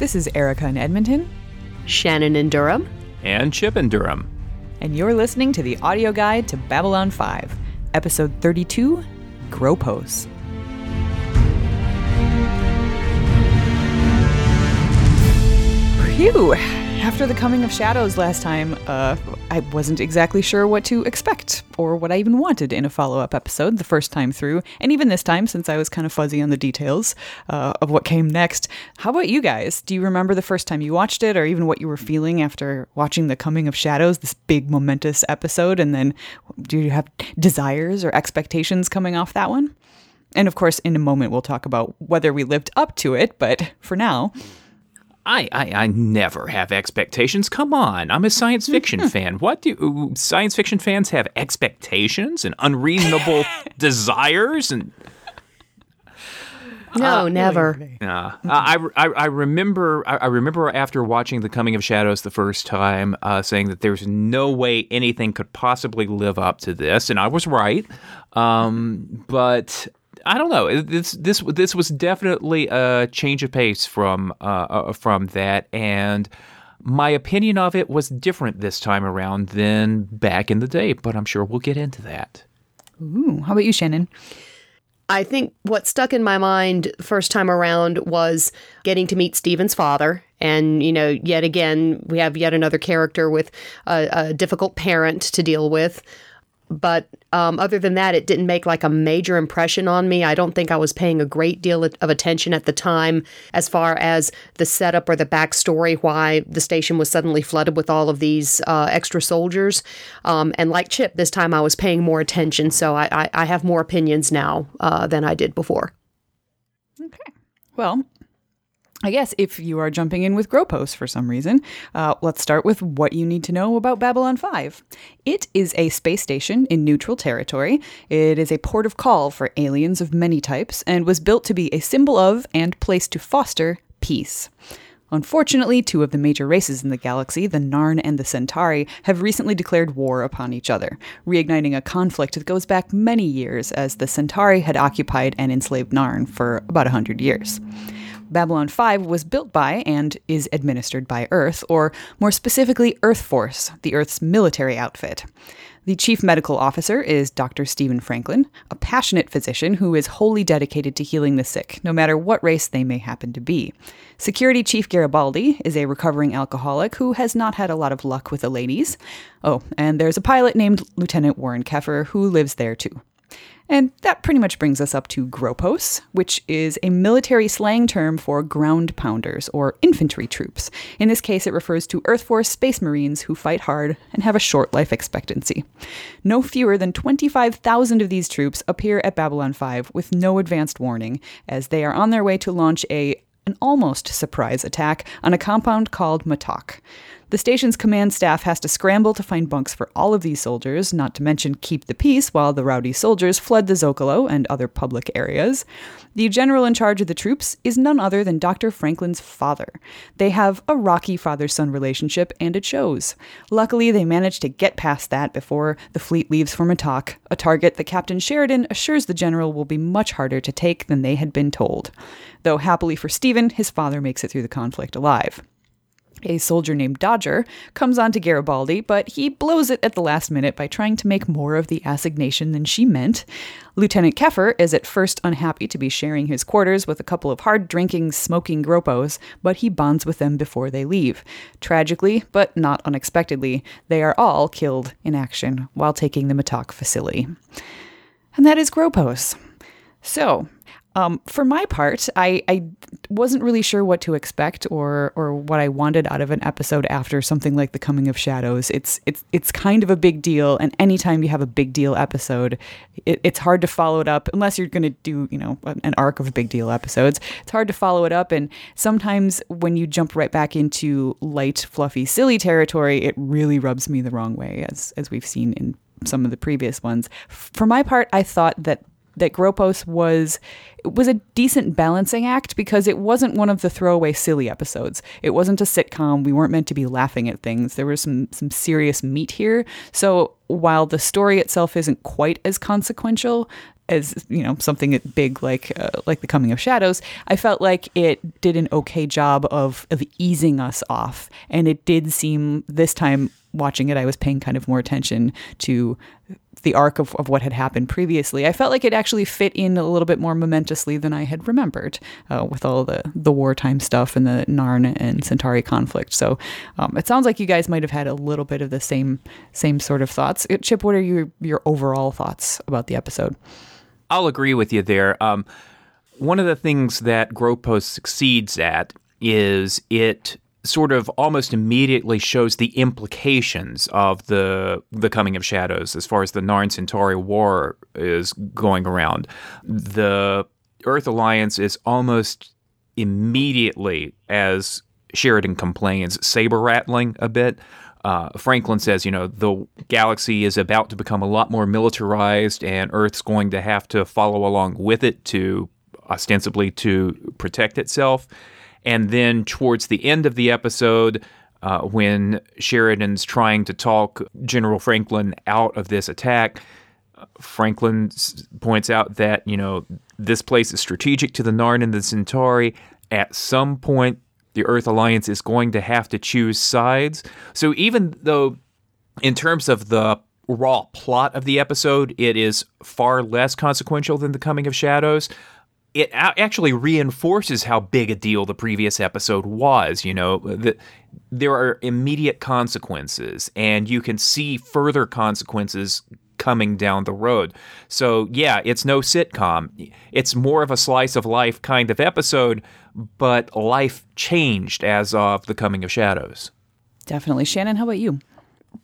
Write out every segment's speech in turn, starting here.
This is Erica in Edmonton, Shannon in Durham, and Chip in Durham. and you're listening to the audio guide to Babylon 5, episode 32 Gropos. Phew! After the coming of shadows last time, uh, I wasn't exactly sure what to expect or what I even wanted in a follow up episode the first time through, and even this time since I was kind of fuzzy on the details uh, of what came next. How about you guys? Do you remember the first time you watched it or even what you were feeling after watching The Coming of Shadows, this big momentous episode? And then do you have desires or expectations coming off that one? And of course, in a moment, we'll talk about whether we lived up to it, but for now, I, I, I never have expectations. Come on, I'm a science fiction fan. What do science fiction fans have expectations and unreasonable desires? And no, never. uh, I, I, I remember I, I remember after watching The Coming of Shadows the first time, uh, saying that there's no way anything could possibly live up to this, and I was right. Um, but I don't know. This this this was definitely a change of pace from uh, uh, from that, and my opinion of it was different this time around than back in the day. But I'm sure we'll get into that. Ooh, how about you, Shannon? I think what stuck in my mind first time around was getting to meet Stephen's father. And, you know, yet again, we have yet another character with a, a difficult parent to deal with. But um, other than that, it didn't make like a major impression on me. I don't think I was paying a great deal of attention at the time as far as the setup or the backstory why the station was suddenly flooded with all of these uh, extra soldiers. Um, and like Chip, this time I was paying more attention, so I, I, I have more opinions now uh, than I did before. Okay. Well, I guess if you are jumping in with Gropos for some reason, uh, let's start with what you need to know about Babylon 5. It is a space station in neutral territory. It is a port of call for aliens of many types and was built to be a symbol of and place to foster peace. Unfortunately, two of the major races in the galaxy, the Narn and the Centauri, have recently declared war upon each other, reigniting a conflict that goes back many years as the Centauri had occupied and enslaved Narn for about a hundred years. Babylon 5 was built by and is administered by Earth, or more specifically, Earth Force, the Earth's military outfit. The chief medical officer is Dr. Stephen Franklin, a passionate physician who is wholly dedicated to healing the sick, no matter what race they may happen to be. Security Chief Garibaldi is a recovering alcoholic who has not had a lot of luck with the ladies. Oh, and there's a pilot named Lieutenant Warren Keffer who lives there too. And that pretty much brings us up to Gropos, which is a military slang term for ground pounders or infantry troops. In this case, it refers to Earth Force Space Marines who fight hard and have a short life expectancy. No fewer than 25,000 of these troops appear at Babylon 5 with no advanced warning, as they are on their way to launch a an almost surprise attack on a compound called Matok. The station's command staff has to scramble to find bunks for all of these soldiers, not to mention keep the peace while the rowdy soldiers fled the Zocalo and other public areas. The general in charge of the troops is none other than Dr. Franklin's father. They have a rocky father son relationship, and it shows. Luckily, they manage to get past that before the fleet leaves for Matok, a target that Captain Sheridan assures the general will be much harder to take than they had been told. Though happily for Stephen, his father makes it through the conflict alive. A soldier named Dodger comes on to Garibaldi, but he blows it at the last minute by trying to make more of the assignation than she meant. Lieutenant Keffer is at first unhappy to be sharing his quarters with a couple of hard drinking, smoking gropos, but he bonds with them before they leave. Tragically, but not unexpectedly, they are all killed in action while taking the Matok facility. And that is Gropos. So, um, for my part, I, I wasn't really sure what to expect or or what I wanted out of an episode after something like The Coming of Shadows. It's it's it's kind of a big deal, and anytime you have a big deal episode, it, it's hard to follow it up unless you're going to do you know an arc of big deal episodes. It's hard to follow it up, and sometimes when you jump right back into light, fluffy, silly territory, it really rubs me the wrong way, as as we've seen in some of the previous ones. For my part, I thought that that Gropos was was a decent balancing act because it wasn't one of the throwaway silly episodes. It wasn't a sitcom. We weren't meant to be laughing at things. There was some some serious meat here. So while the story itself isn't quite as consequential, as you know something big like uh, like the Coming of Shadows, I felt like it did an okay job of of easing us off, and it did seem this time watching it, I was paying kind of more attention to the arc of, of what had happened previously. I felt like it actually fit in a little bit more momentously than I had remembered uh, with all the, the wartime stuff and the Narn and Centauri conflict. So um, it sounds like you guys might have had a little bit of the same same sort of thoughts. Uh, Chip, what are your, your overall thoughts about the episode? I'll agree with you there. Um, one of the things that Post succeeds at is it sort of almost immediately shows the implications of the the coming of shadows as far as the Narn Centauri war is going around. The Earth Alliance is almost immediately as Sheridan complains, saber rattling a bit. Uh, Franklin says, you know, the galaxy is about to become a lot more militarized, and Earth's going to have to follow along with it to ostensibly to protect itself. And then towards the end of the episode, uh, when Sheridan's trying to talk General Franklin out of this attack, Franklin points out that, you know, this place is strategic to the Narn and the Centauri. At some point, the Earth Alliance is going to have to choose sides. So even though, in terms of the raw plot of the episode, it is far less consequential than the Coming of Shadows, it actually reinforces how big a deal the previous episode was. You know, that there are immediate consequences, and you can see further consequences coming down the road. So, yeah, it's no sitcom. It's more of a slice of life kind of episode, but life changed as of the coming of shadows. Definitely. Shannon, how about you?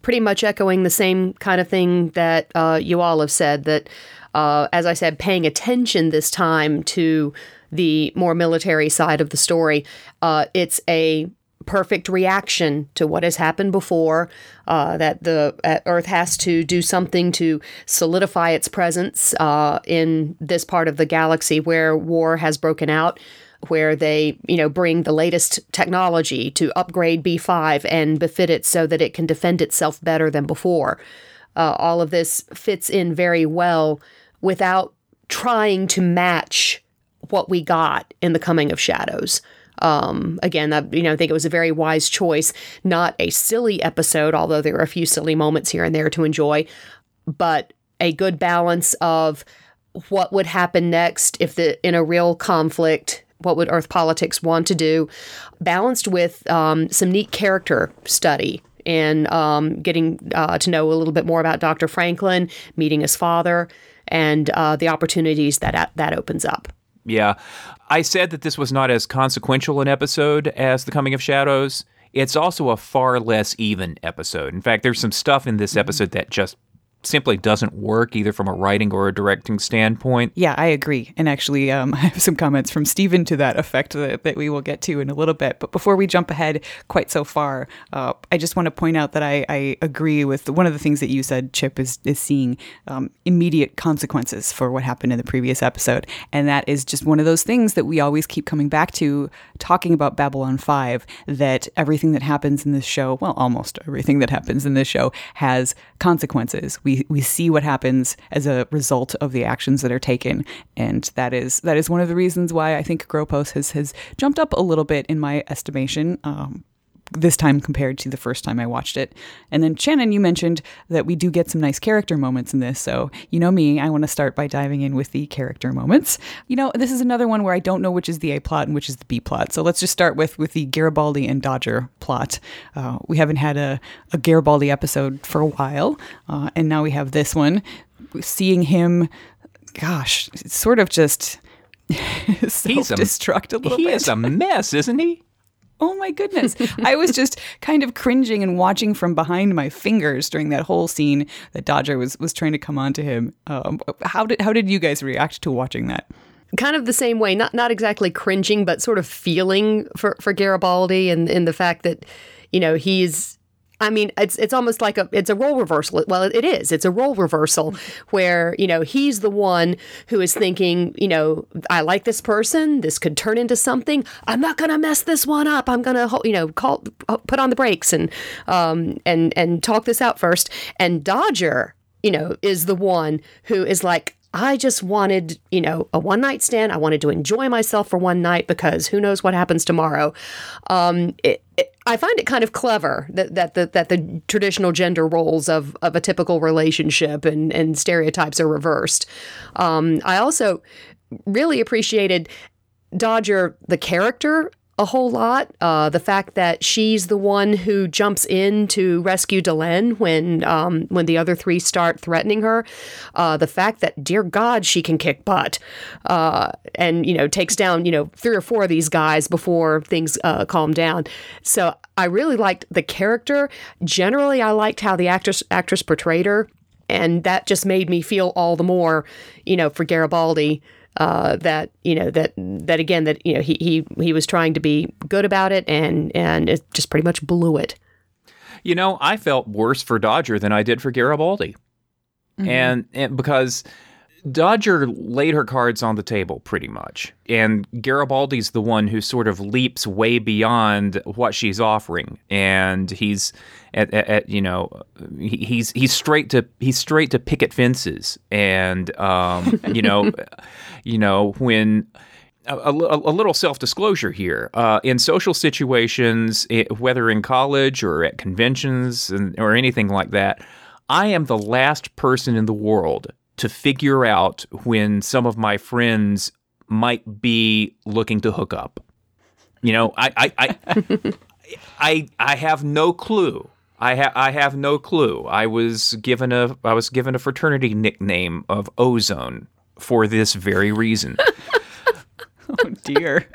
Pretty much echoing the same kind of thing that uh, you all have said that uh, as I said, paying attention this time to the more military side of the story. Uh, it's a perfect reaction to what has happened before. Uh, that the uh, Earth has to do something to solidify its presence uh, in this part of the galaxy where war has broken out. Where they, you know, bring the latest technology to upgrade B5 and befit it so that it can defend itself better than before. Uh, all of this fits in very well without trying to match what we got in the coming of shadows. Um, again, that, you know, I think it was a very wise choice. Not a silly episode, although there are a few silly moments here and there to enjoy, but a good balance of what would happen next if the in a real conflict what would earth politics want to do balanced with um, some neat character study and um, getting uh, to know a little bit more about dr franklin meeting his father and uh, the opportunities that that opens up. Yeah, I said that this was not as consequential an episode as The Coming of Shadows. It's also a far less even episode. In fact, there's some stuff in this mm-hmm. episode that just simply doesn't work either from a writing or a directing standpoint. Yeah, I agree. And actually, um, I have some comments from Stephen to that effect that, that, we will get to in a little bit. But before we jump ahead quite so far, uh, I just want to point out that I, I, agree with one of the things that you said, Chip, is, is seeing um, immediate consequences for what happened in the previous episode. And that is just one of those things that we always keep coming back to talking about Babylon 5 that everything that happens in this show, well, almost everything that happens in this show, has consequences. We we see what happens as a result of the actions that are taken, and that is that is one of the reasons why I think Gropos has has jumped up a little bit in my estimation. Um, this time compared to the first time I watched it. And then Shannon, you mentioned that we do get some nice character moments in this. So, you know me, I want to start by diving in with the character moments. You know, this is another one where I don't know which is the A plot and which is the B plot. So let's just start with with the Garibaldi and Dodger plot. Uh, we haven't had a, a Garibaldi episode for a while, uh, and now we have this one. Seeing him, gosh, it's sort of just self-destruct a, a little he bit. He is a mess, isn't he? Oh my goodness. I was just kind of cringing and watching from behind my fingers during that whole scene that Dodger was was trying to come on to him. Um, how did how did you guys react to watching that? Kind of the same way, not not exactly cringing, but sort of feeling for for Garibaldi and in the fact that you know he's I mean, it's it's almost like a it's a role reversal. Well, it is. It's a role reversal where you know he's the one who is thinking, you know, I like this person. This could turn into something. I'm not going to mess this one up. I'm going to you know call put on the brakes and um and and talk this out first. And Dodger, you know, is the one who is like, I just wanted, you know, a one night stand. I wanted to enjoy myself for one night because who knows what happens tomorrow. Um, it, it, I find it kind of clever that that the, that the traditional gender roles of, of a typical relationship and, and stereotypes are reversed. Um, I also really appreciated Dodger, the character, a whole lot. Uh, the fact that she's the one who jumps in to rescue Delenn when um, when the other three start threatening her. Uh, the fact that, dear God, she can kick butt, uh, and you know takes down you know three or four of these guys before things uh, calm down. So I really liked the character. Generally, I liked how the actress actress portrayed her, and that just made me feel all the more, you know, for Garibaldi uh, that you know that that again that you know he he he was trying to be good about it and and it just pretty much blew it. You know, I felt worse for Dodger than I did for Garibaldi, mm-hmm. and, and because Dodger laid her cards on the table pretty much, and Garibaldi's the one who sort of leaps way beyond what she's offering, and he's at, at, at you know he's he's straight to he's straight to picket fences, and um, you know you know when. A, a, a, little self disclosure here. Uh, in social situations, it, whether in college or at conventions and, or anything like that, I am the last person in the world to figure out when some of my friends might be looking to hook up. You know, I I I, I, I have no clue. I have I have no clue. I was given a I was given a fraternity nickname of Ozone for this very reason. oh dear.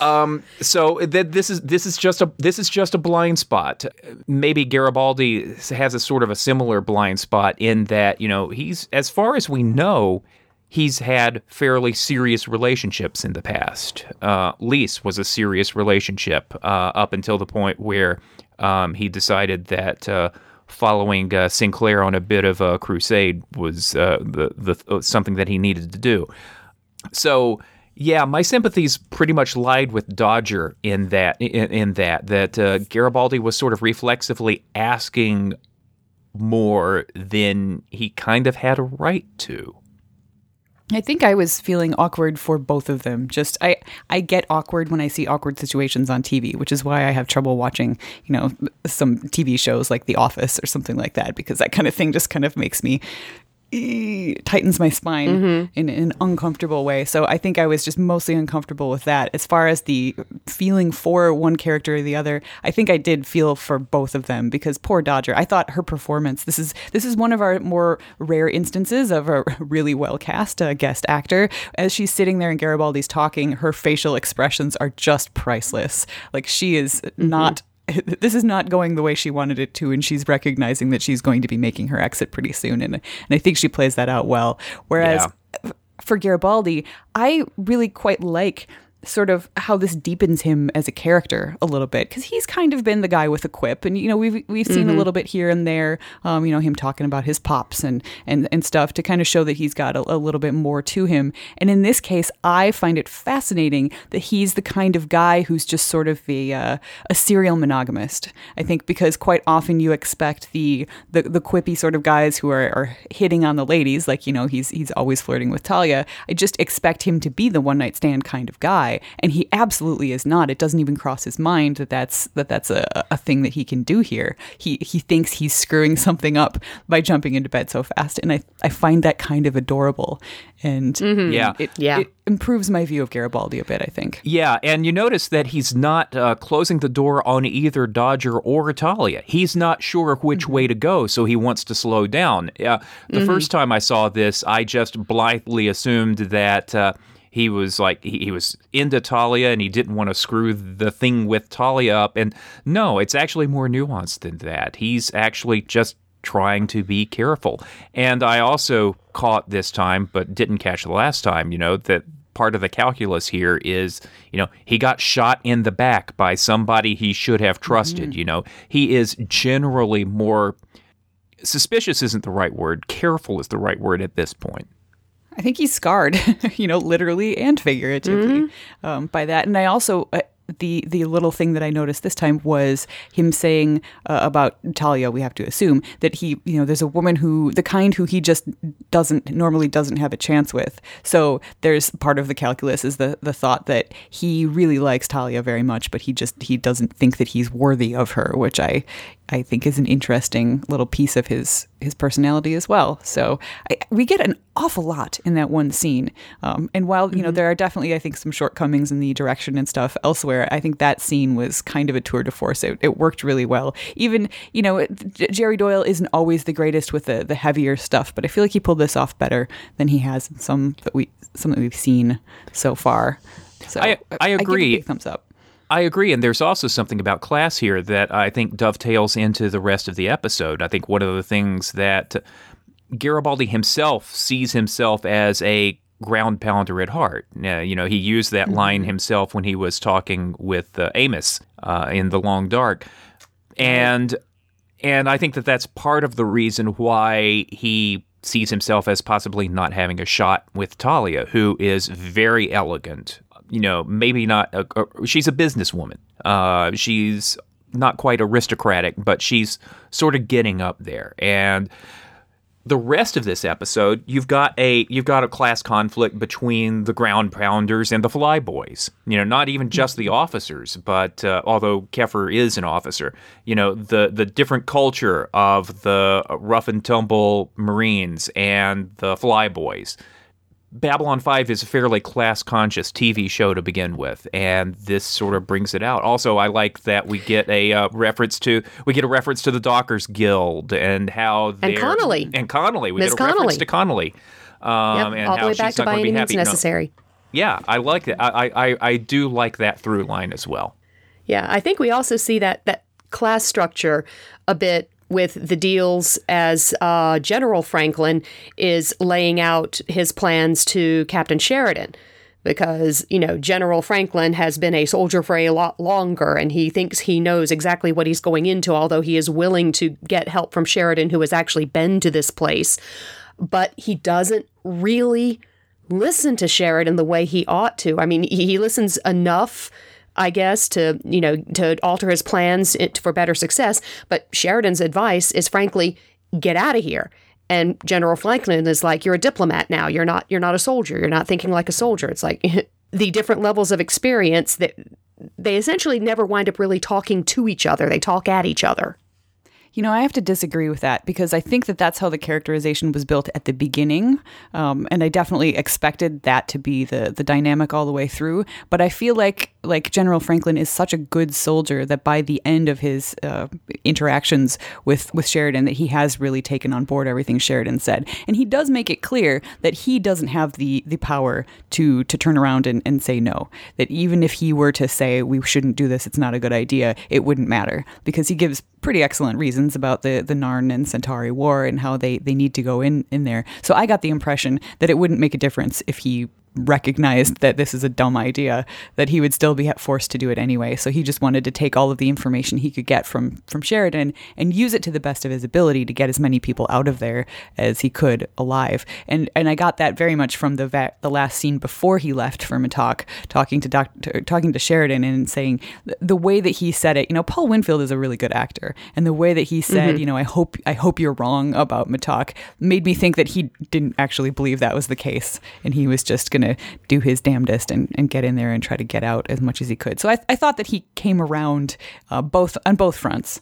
Um, so that this is this is just a this is just a blind spot. Maybe Garibaldi has a sort of a similar blind spot in that you know he's as far as we know he's had fairly serious relationships in the past. Uh, Lise was a serious relationship uh, up until the point where um, he decided that. Uh, following uh, Sinclair on a bit of a crusade was uh, the the something that he needed to do. So yeah, my sympathies pretty much lied with Dodger in that in, in that that uh, Garibaldi was sort of reflexively asking more than he kind of had a right to. I think I was feeling awkward for both of them. Just I I get awkward when I see awkward situations on TV, which is why I have trouble watching, you know, some TV shows like The Office or something like that because that kind of thing just kind of makes me tightens my spine mm-hmm. in, in, an uncomfortable way. So I think I was just mostly uncomfortable with that. As far as the feeling for one character or the other, I think I did feel for both of them because poor Dodger. I thought her performance. This is this is one of our more rare instances of a really well cast uh, guest actor. As she's sitting there and Garibaldi's talking, her facial expressions are just priceless. Like she is mm-hmm. not this is not going the way she wanted it to, and she's recognizing that she's going to be making her exit pretty soon, and and I think she plays that out well. Whereas yeah. for Garibaldi, I really quite like sort of how this deepens him as a character a little bit because he's kind of been the guy with a quip. And you know we've we've seen mm-hmm. a little bit here and there um, you know him talking about his pops and and and stuff to kind of show that he's got a, a, little bit more to him. And in this case I find it fascinating that he's the kind of guy who's just sort of a uh, a serial monogamist I think because quite often you expect the the, the quippy sort of guys who are, are hitting on the ladies like you know he's he's always flirting with Talia. I just expect him to be the one night stand kind of guy guy, and he absolutely is not. It doesn't even cross his mind that that's that that's a, a thing that he can do here. He he thinks he's screwing something up by jumping into bed so fast, and I I find that kind of adorable, and mm-hmm. yeah, it, yeah. It improves my view of Garibaldi a bit. I think. Yeah, and you notice that he's not uh, closing the door on either Dodger or Talia. He's not sure which mm-hmm. way to go, so he wants to slow down. Uh, the mm-hmm. first time I saw this, I just blithely assumed that. Uh, he was like he, he was into Talia and he didn't want to screw the thing with Talia up. And no, it's actually more nuanced than that. He's actually just trying to be careful. And I also caught this time, but didn't catch the last time, you know, that part of the calculus here is, you know, he got shot in the back by somebody he should have trusted, mm-hmm. you know. He is generally more suspicious isn't the right word, careful is the right word at this point. I think he's scarred, you know, literally and figuratively mm-hmm. um, by that. And I also, uh, the the little thing that I noticed this time was him saying uh, about Talia. We have to assume that he, you know, there's a woman who the kind who he just doesn't normally doesn't have a chance with. So there's part of the calculus is the the thought that he really likes Talia very much, but he just he doesn't think that he's worthy of her, which I I think is an interesting little piece of his his personality as well. So I, we get an awful lot in that one scene. Um, and while you know there are definitely I think some shortcomings in the direction and stuff elsewhere, I think that scene was kind of a tour de force. It, it worked really well. Even you know J- Jerry Doyle isn't always the greatest with the the heavier stuff, but I feel like he pulled this off better than he has in some that we some that we've seen so far. So I- I give it a agree. big thumbs up. I agree, and there's also something about class here that I think dovetails into the rest of the episode. I think one of the things that Garibaldi himself sees himself as a ground pounder at heart. You know, he used that line himself when he was talking with uh, Amos uh, in The Long Dark, and and I think that that's part of the reason why he sees himself as possibly not having a shot with Talia, who is very elegant. You know, maybe not. A, a- she's a businesswoman. Uh, she's not quite aristocratic, but she's sort of getting up there. And the rest of this episode, you've got a you've got a class conflict between the ground pounders and the flyboys. You know, not even just the officers, but uh, although Keffer is an officer, you know the the different culture of the rough and tumble Marines and the flyboys. Babylon 5 is a fairly class conscious TV show to begin with, and this sort of brings it out. Also, I like that we get a uh, reference to we get a reference to the Dockers Guild and how And Connolly. and Connolly we Ms. get a reference to Connolly. Um, Yep, and all the how way back she's to by any means happy. No. Yeah, I like that. I, I I do like that through line as well. Yeah, I think we also see that that class structure a bit with the deals as uh, General Franklin is laying out his plans to Captain Sheridan. Because, you know, General Franklin has been a soldier for a lot longer and he thinks he knows exactly what he's going into, although he is willing to get help from Sheridan, who has actually been to this place. But he doesn't really listen to Sheridan the way he ought to. I mean, he, he listens enough, I guess, to you know to alter his plans eh, for better success. But Sheridan's advice is, frankly, get out of here. And General Franklin is like, you're a diplomat now. You're not. You're not a soldier. You're not thinking like a soldier. It's like the different levels of experience that they essentially never wind up really talking to each other. They talk at each other. You know, I have to disagree with that because I think that that's how the characterization was built at the beginning, um, and I definitely expected that to be the the dynamic all the way through. But I feel like like General Franklin is such a good soldier that by the end of his uh, interactions with with Sheridan, that he has really taken on board everything Sheridan said, and he does make it clear that he doesn't have the the power to to turn around and, and say no. That even if he were to say we shouldn't do this, it's not a good idea, it wouldn't matter because he gives pretty excellent reasons about the the Narn and Centauri war and how they they need to go in in there. So I got the impression that it wouldn't make a difference if he recognized that this is a dumb idea that he would still be forced to do it anyway. So he just wanted to take all of the information he could get from from Sheridan and use it to the best of his ability to get as many people out of there as he could alive. And and I got that very much from the va- the last scene before he left for Matok talking to Dr. talking to Sheridan and saying the way that he said it you know Paul Winfield is a really good actor. And the way that he said mm-hmm. you know I hope I hope you're wrong about Matok made me think that he didn't actually believe that was the case. And he was just going to do his damnedest and, and get in there and try to get out as much as he could. So I, I thought that he came around uh, both on both fronts.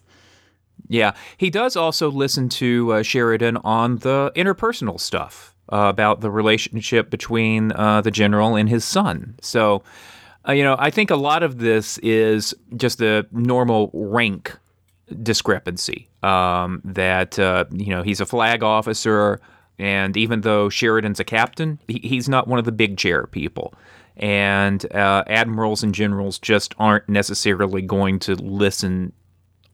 Yeah, he does also listen to uh, Sheridan on the interpersonal stuff uh, about the relationship between uh, the general and his son. So, uh, you know, I think a lot of this is just the normal rank discrepancy. Um, that uh, you know he's a flag officer, and even though Sheridan's a captain, he, he's not one of the big chair people. And uh, admirals and generals just aren't necessarily going to listen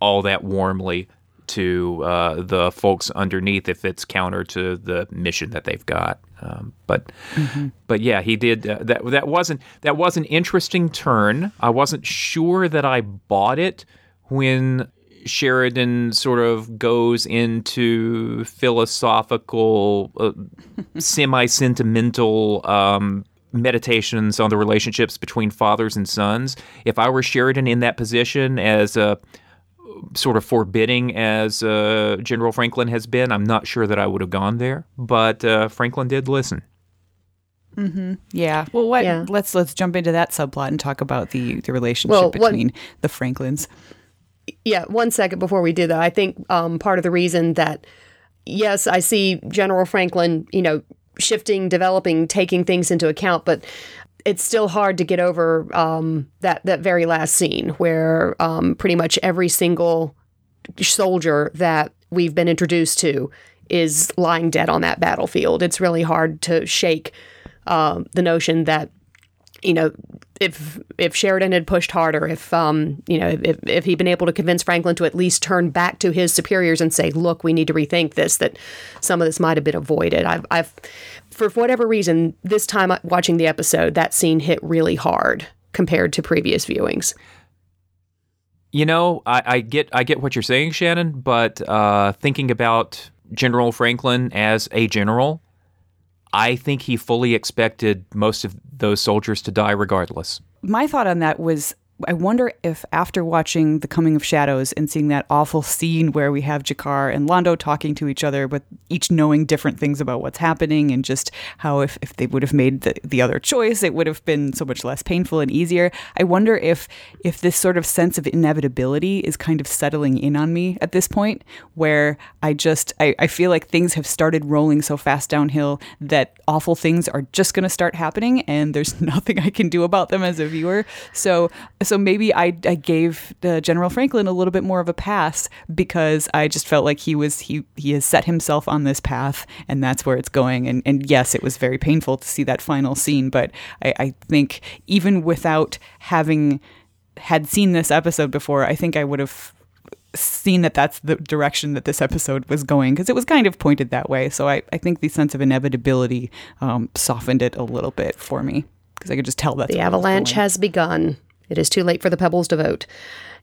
all that warmly to uh, the folks underneath if it's counter to the mission that they've got. Um, but but yeah, he did uh, that. That wasn't that was an interesting turn. I wasn't sure that I bought it when Sheridan sort of goes into philosophical, uh, semi-sentimental um, meditations on the relationships between fathers and sons. If I were Sheridan in that position as a sort of forbidding as uh, General Franklin has been, I'm not sure that I would have gone there. But uh, Franklin did listen. Yeah. Well, what? Yeah. Let's let's jump into that subplot and talk about the the relationship Well, what- between the Franklins. Yeah, one second before we do that, I think um, part of the reason that, yes, I see General Franklin, you know, shifting, developing, taking things into account, but it's still hard to get over um, that that very last scene where um, pretty much every single soldier that we've been introduced to is lying dead on that battlefield. It's really hard to shake um, the notion that you know, if if Sheridan had pushed harder, if um, you know, if if he'd been able to convince Franklin to at least turn back to his superiors and say, "Look, we need to rethink this," that some of this might have been avoided. I've, I've for whatever reason, this time watching the episode, that scene hit really hard compared to previous viewings. You know, I, I get I get what you're saying, Shannon, but uh, thinking about General Franklin as a general, I think he fully expected most of those soldiers to die regardless. My thought on that was I wonder if after watching The Coming of Shadows and seeing that awful scene where we have G'Kar and Londo talking to each other, but each knowing different things about what's happening, and just how if, if they would have made the, the other choice, it would have been so much less painful and easier. I wonder if if this sort of sense of inevitability is kind of settling in on me at this point, where I just I, I feel like things have started rolling so fast downhill that awful things are just going to start happening, and there's nothing I can do about them as a viewer. So so maybe I, I gave uh, General Franklin a little bit more of a pass because I just felt like he was he he has set himself on this path and that's where it's going. And and yes, it was very painful to see that final scene, but I, I think even without having had seen this episode before, I think I would have seen that that's the direction that this episode was going because it was kind of pointed that way. So I, I think the sense of inevitability um, softened it a little bit for me because I could just tell that The avalanche has begun. It is too late for the pebbles to vote.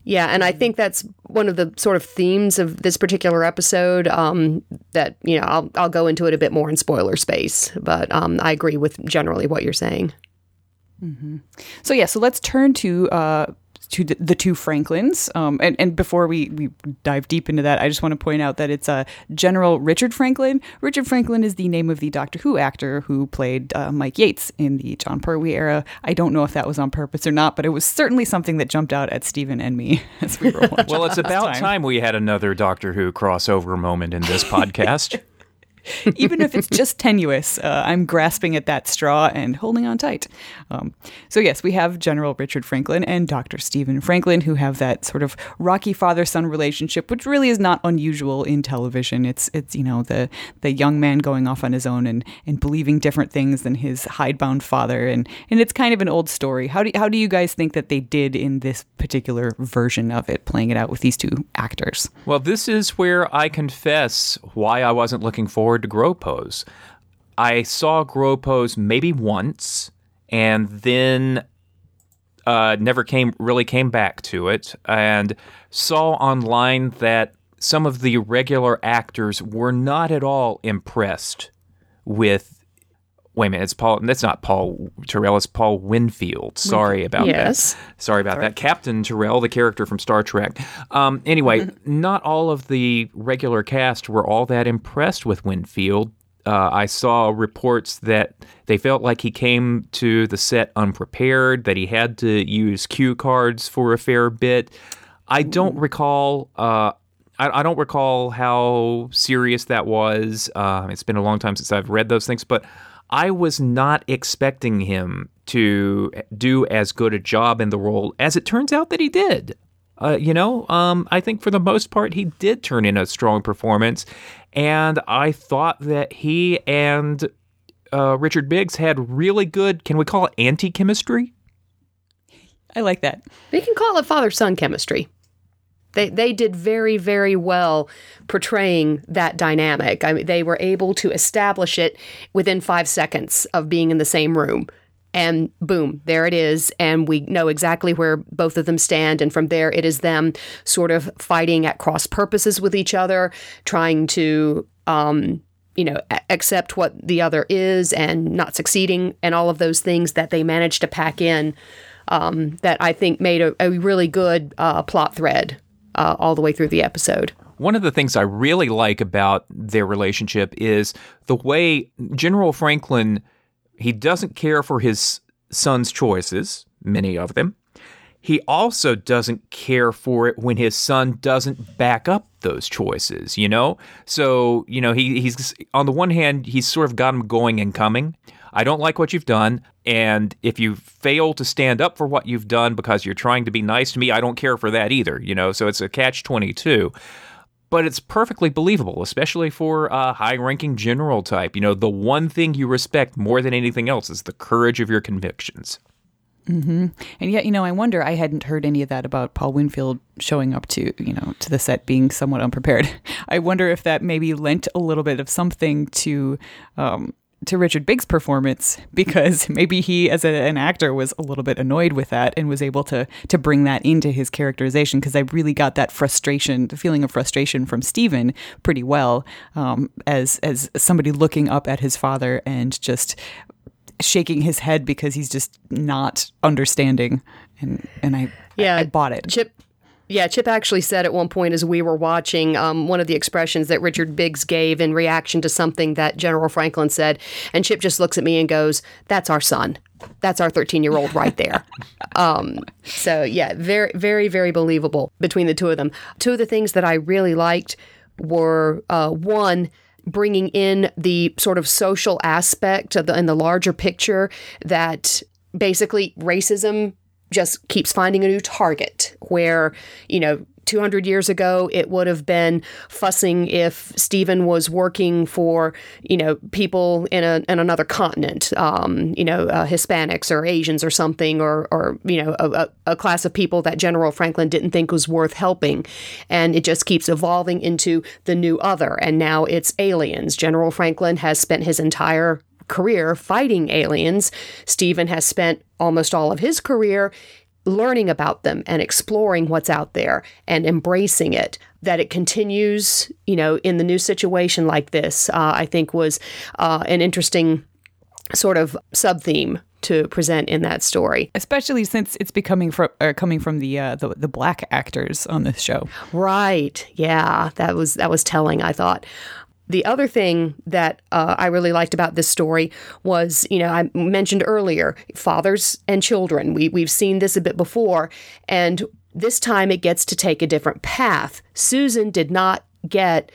Yeah, and I think that's one of the sort of themes of this particular episode. Um, that you know, I'll I'll go into it a bit more in spoiler space, but um, I agree with generally what you're saying. So yeah, so let's turn to uh, to the, the two Franklins. Um, and, and before we, we dive deep into that, I just want to point out that it's uh, General Richard Franklin. Richard Franklin is the name of the Doctor Who actor who played uh, Mike Yates in the Jon Pertwee era. I don't know if that was on purpose or not, but it was certainly something that jumped out at Stephen and me as we were watching. Well, it's about time we had another Doctor Who crossover moment in this podcast. Even if it's just tenuous, uh, I'm grasping at that straw and holding on tight. Um, so, yes, we have General Richard Franklin and Dr. Stephen Franklin, who have that sort of rocky father son relationship, which really is not unusual in television. It's, it's you know, the, the young man going off on his own and, and believing different things than his hidebound father. And, and it's kind of an old story. How do, how do you guys think that they did in this particular version of it, playing it out with these two actors? Well, this is where I confess why I wasn't looking forward to Gropos. I saw Gropos maybe once and then uh, never came really came back to it and saw online that some of the regular actors were not at all impressed with Wait a minute, it's Paul. That's not Paul Terrell. It's Paul Winfield. Sorry about Yes. that. Sorry about that. Captain Terrell, the character from Star Trek. Um, anyway, not all of the regular cast were all that impressed with Winfield. Uh, I saw reports that they felt like he came to the set unprepared, that he had to use cue cards for a fair bit. I don't recall. Uh, I, I don't recall how serious that was. Uh, it's been a long time since I've read those things, but I was not expecting him to do as good a job in the role as it turns out that he did. Uh, you know, um, I think for the most part he did turn in a strong performance, and I thought that he and uh, Richard Biggs had really good. Can we call it anti chemistry? I like that. We can call it father son chemistry. They they did very very well portraying that dynamic. I mean, they were able to establish it within five seconds of being in the same room, and boom, there it is, and we know exactly where both of them stand. And from there, it is them sort of fighting at cross purposes with each other, trying to um, you know, accept what the other is and not succeeding and all of those things that they managed to pack in um, that I think made a, a really good uh, plot thread uh, all the way through the episode. One of the things I really like about their relationship is the way General Franklin he doesn't care for his son's choices, many of them. He also doesn't care for it when his son doesn't back up those choices, you know? So, you know, he, he's on the one hand, he's sort of got him going and coming. I don't like what you've done. And if you fail to stand up for what you've done because you're trying to be nice to me, I don't care for that either, you know? So it's a catch 22 but it's perfectly believable, especially for a high ranking general type. You know, the one thing you respect more than anything else is the courage of your convictions. Mm-hmm. And yet, you know, I wonder. I hadn't heard any of that about Paul Winfield showing up to, you know, to the set being somewhat unprepared. I wonder if that maybe lent a little bit of something to um, to Richard Biggs' performance because maybe he, as a, an actor, was a little bit annoyed with that and was able to to bring that into his characterization. Because I really got that frustration, the feeling of frustration from Stephen pretty well um, as as somebody looking up at his father and just shaking his head because he's just not understanding. And and I yeah, I, I bought it. Chip yeah, Chip actually said at one point as we were watching um, one of the expressions that Richard Biggs gave in reaction to something that General Franklin said. And Chip just looks at me and goes, That's our son. That's our 13 year old right there. um, so, yeah, very, very, very believable between the two of them. Two of the things that I really liked were uh, one, bringing in the sort of social aspect of the, in the larger picture that basically racism just keeps finding a new target where, you know, 200 years ago, it would have been fussing if Stephen was working for, you know, people in, a, in another continent, um, you know, uh, Hispanics or Asians or something, or, or you know, a, a, class of people that General Franklin didn't think was worth helping. And it just keeps evolving into the new other. And now it's aliens. General Franklin has spent his entire career fighting aliens. Stephen has spent almost all of his career learning about them and exploring what's out there and embracing it. That it continues, you know, in the new situation like this, uh, I think was uh, an interesting sort of sub theme to present in that story, especially since it's becoming from uh, coming from the, uh, the the black actors on this show. Right? Yeah, that was that was telling. I thought. The other thing that uh, I really liked about this story was, you know, I mentioned earlier fathers and children. We, we've seen this a bit before, and this time it gets to take a different path. Susan did not get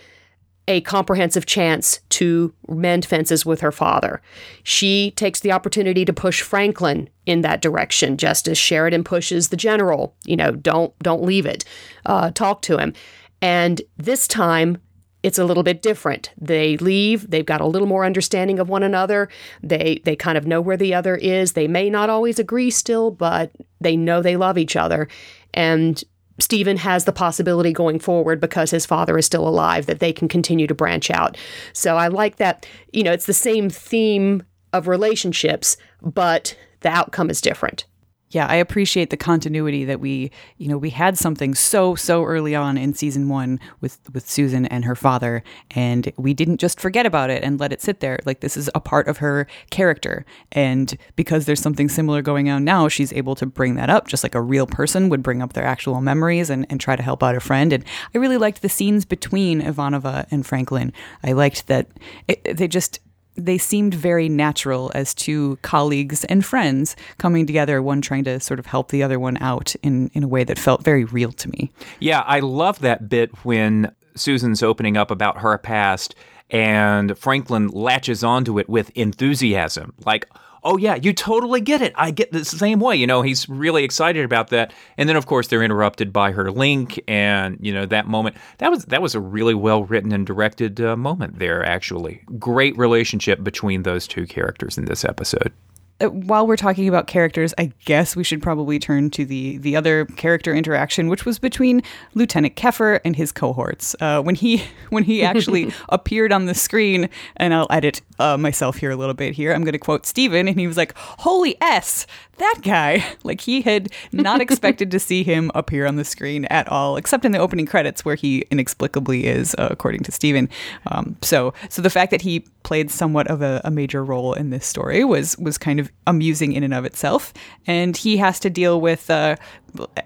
a comprehensive chance to mend fences with her father. She takes the opportunity to push Franklin in that direction, just as Sheridan pushes the general. You know, don't don't leave it. Uh, talk to him. And this time, it's a little bit different. They leave, they've got a little more understanding of one another. They they kind of know where the other is. They may not always agree still, but they know they love each other. And Stephen has the possibility going forward because his father is still alive that they can continue to branch out. So I like that, you know, it's the same theme of relationships, but the outcome is different yeah, I appreciate the continuity that we, you know, we had something so so early on in season 1 with with Susan and her father and we didn't just forget about it and let it sit there. Like this is a part of her character and because there's something similar going on now, she's able to bring that up just like a real person would bring up their actual memories and and try to help out a friend and I really liked the scenes between Ivanova and Franklin. I liked that it, they just they seemed very natural as two colleagues and friends coming together, one trying to sort of help the other one out in, in a way that felt very real to me. Yeah, I love that bit when Susan's opening up about her past and Franklin latches onto it with enthusiasm. Like, oh yeah, you totally get it. I get the same way. You know, he's really excited about that. And then of course they're interrupted by her link, and you know that moment. That was that was a really well written and directed uh, moment there. Actually, great relationship between those two characters in this episode. Uh, while we're talking about characters, I guess we should probably turn to the the other character interaction, which was between Lieutenant Keffer and his cohorts. Uh, when he when he actually appeared on the screen, and I'll edit uh, myself here a little bit. Here, I'm going to quote Stephen, and he was like, "Holy s, that guy!" Like he had not expected to see him appear on the screen at all, except in the opening credits where he inexplicably is, uh, according to Stephen. Um, so so the fact that he played somewhat of a, a major role in this story was was kind of amusing in and of itself. And he has to deal with, uh,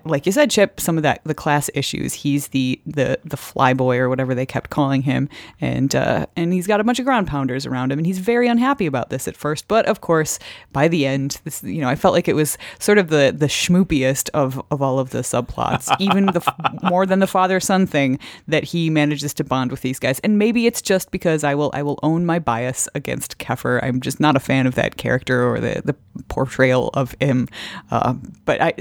like you said, Chip, some of that the class issues. He's the the the flyboy or whatever they kept calling him, and uh, and he's got a bunch of ground pounders around him, and he's very unhappy about this at first. But of course, by the end, this you know I felt like it was sort of the the schmoopiest of of all of the subplots, even the more than the father son thing that he manages to bond with these guys. And maybe it's just because I will I will own my bias against Keffer. I'm just not a fan of that character or the the portrayal of him. Uh, but I.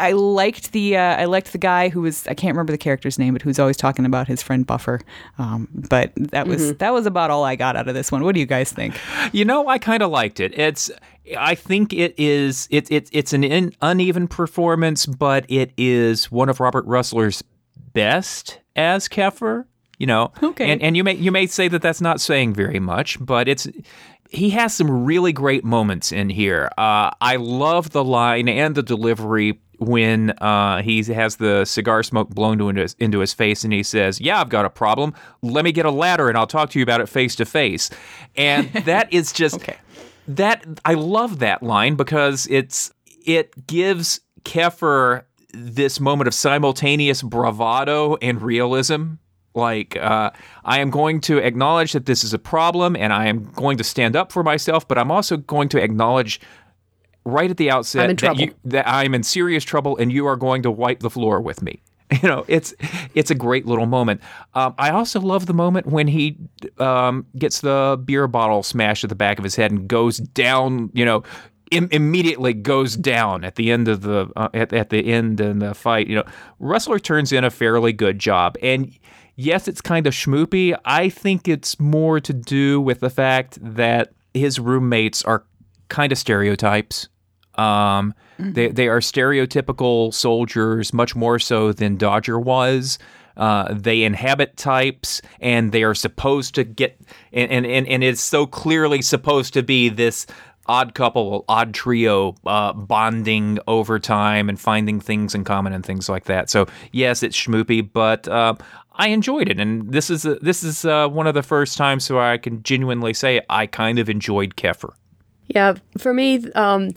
I liked the uh, I liked the guy who was I can't remember the character's name, but who's always talking about his friend Buffer. Um, but that was mm-hmm. that was about all I got out of this one. What do you guys think? You know, I kind of liked it. It's I think it is it, it it's an in, uneven performance, but it is one of Robert Rusler's best as Keffer. You know, okay. And and you may you may say that that's not saying very much, but it's he has some really great moments in here. Uh, I love the line and the delivery when uh, he has the cigar smoke blown into his, into his face and he says, Yeah, I've got a problem. Let me get a ladder and I'll talk to you about it face to face. And that is just okay. that I love that line because it's it gives Keffer this moment of simultaneous bravado and realism like, uh, I am going to acknowledge that this is a problem and I am going to stand up for myself, but I'm also going to acknowledge right at the outset I'm that, you, that I'm in serious trouble and you are going to wipe the floor with me. You know, it's it's a great little moment. Um, I also love the moment when he um, gets the beer bottle smashed at the back of his head and goes down. You know, Im- immediately goes down at the end of the uh, at, at the end in the fight. You know, Rusler turns in a fairly good job, and yes, it's kind of schmoopy. I think it's more to do with the fact that his roommates are kind of stereotypes. Um, mm-hmm. they, they are stereotypical soldiers, much more so than Dodger was. Uh, they inhabit types and they are supposed to get and, and, and, and it's so clearly supposed to be this odd couple, odd trio uh, bonding over time and finding things in common and things like that. So yes, it's schmoopy, but uh, I enjoyed it, and this is this is uh, one of the first times where I can genuinely say I kind of enjoyed Keffer. Yeah, for me, um,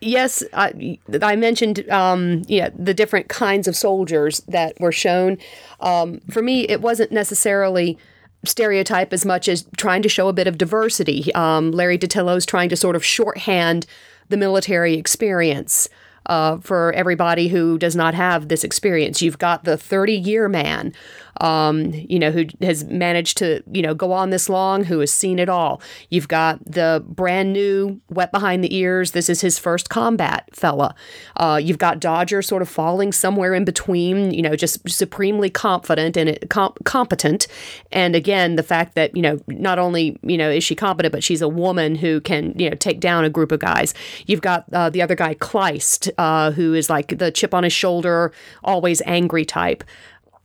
yes, I, I mentioned um, yeah the different kinds of soldiers that were shown. Um, for me, it wasn't necessarily stereotype as much as trying to show a bit of diversity. Um, Larry DiTillio is trying to sort of shorthand the military experience uh, for everybody who does not have this experience. You've got the 30 year man um, you know, who has managed to, you know, go on this long, who has seen it all. You've got the brand new, wet behind the ears. This is his first combat fella. Uh, you've got Dodger sort of falling somewhere in between, you know, just supremely confident and com- competent. And again, the fact that, you know, not only, you know, is she competent, but she's a woman who can, you know, take down a group of guys. You've got uh, the other guy, Kleist, uh, who is like the chip on his shoulder, always angry type.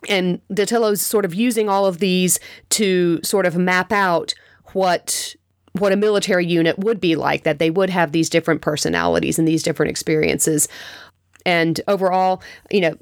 And DiTillio's sort of using all of these to sort of map out what what a military unit would be like that they would have these different personalities and these different experiences. And overall you know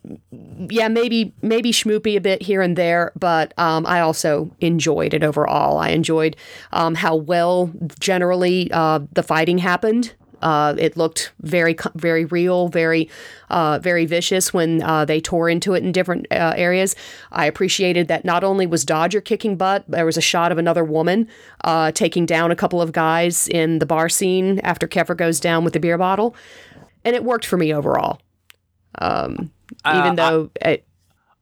yeah maybe maybe schmoopy a bit here and there but um, i also enjoyed it overall. I enjoyed um, how well generally uh, the fighting happened uh, it looked very, very real, very, uh, very vicious when uh, they tore into it in different uh, areas. I appreciated that not only was Dodger kicking butt, there was a shot of another woman uh, taking down a couple of guys in the bar scene after Keffer goes down with the beer bottle, and it worked for me overall. Um, even uh, though I- it,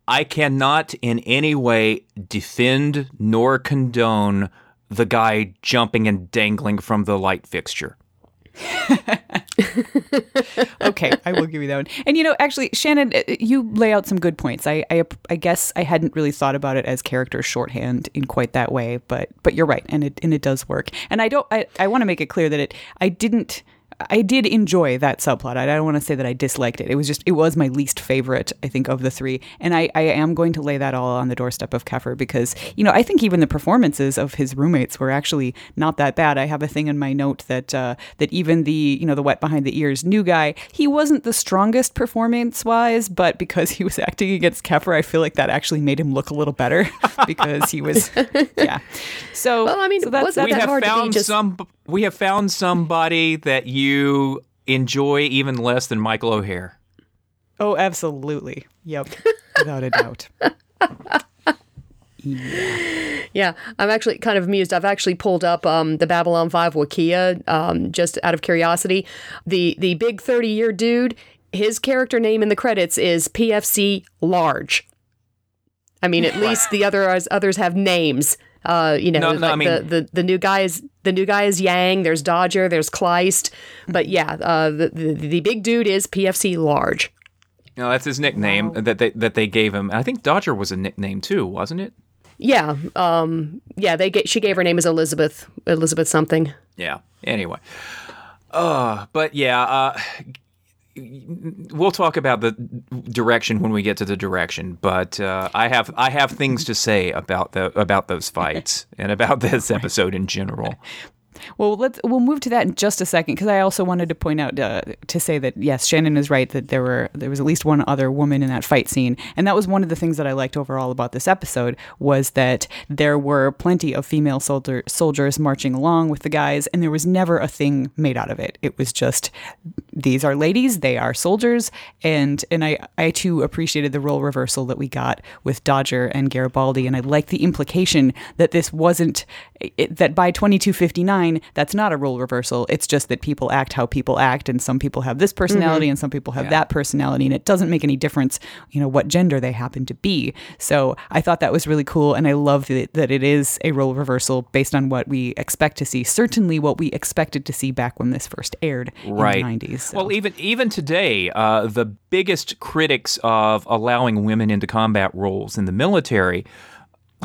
I cannot in any way defend nor condone the guy jumping and dangling from the light fixture. okay, I will give you that one. And you know, actually, Shannon, uh, you lay out some good points. I, I, I guess I hadn't really thought about it as character shorthand in quite that way, but but you're right, and it and it does work. And I don't. I, I want to make it clear that it. I didn't. I did enjoy that subplot. I don't want to say that I disliked it. It was just it was my least favorite, I think, of the three. And I, I am going to lay that all on the doorstep of Keffer because, you know, I think even the performances of his roommates were actually not that bad. I have a thing in my note that uh, that even the, you know, the wet behind the ears new guy, he wasn't the strongest performance wise, but because he was acting against Keffer, I feel like that actually made him look a little better because he was yeah. So Well, I mean, so that's, wasn't we that have hard found just- some. We have found somebody that you enjoy even less than Michael O'Hare. Oh, absolutely. Yep. Without a doubt. Yeah, yeah. I'm actually kind of amused. I've actually pulled up um, the Babylon 5 Wikia um, just out of curiosity. The the big 30 year dude, his character name in the credits is PFC Large. I mean, at least the others others have names. Uh, you know, No, no, like I mean- the, the the new guy is the new guy is Yang. There's Dodger. There's Kleist. But yeah, uh, the, the the big dude is PFC Large. No, that's his nickname that they that they gave him. I think Dodger was a nickname too, wasn't it? Yeah, um, yeah. They get, she gave her name as Elizabeth Elizabeth something. Yeah. Anyway, uh, but yeah, uh, we'll talk about the direction when we get to the direction. But uh, I have I have things to say about the about those fights and about this episode in general. Well, let's we'll move to that in just a second because I also wanted to point out uh, to say that yes, Shannon is right that there were there was at least one other woman in that fight scene, and that was one of the things that I liked overall about this episode was that there were plenty of female soldier soldiers marching along with the guys, and there was never a thing made out of it. It was just these are ladies, they are soldiers, and and I I too appreciated the role reversal that we got with Dodger and Garibaldi, and I like the implication that this wasn't it, that by 2259 that's not a role reversal. It's just that people act how people act, and some people have this personality and some people have that personality, and it doesn't make any difference, you know, what gender they happen to be. So I thought that was really cool, and I love that, that it is a role reversal based on what we expect to see. Certainly, what we expected to see back when this first aired right. in the 90s. so. Well, even even today, uh, the biggest critics of allowing women into combat roles in the military.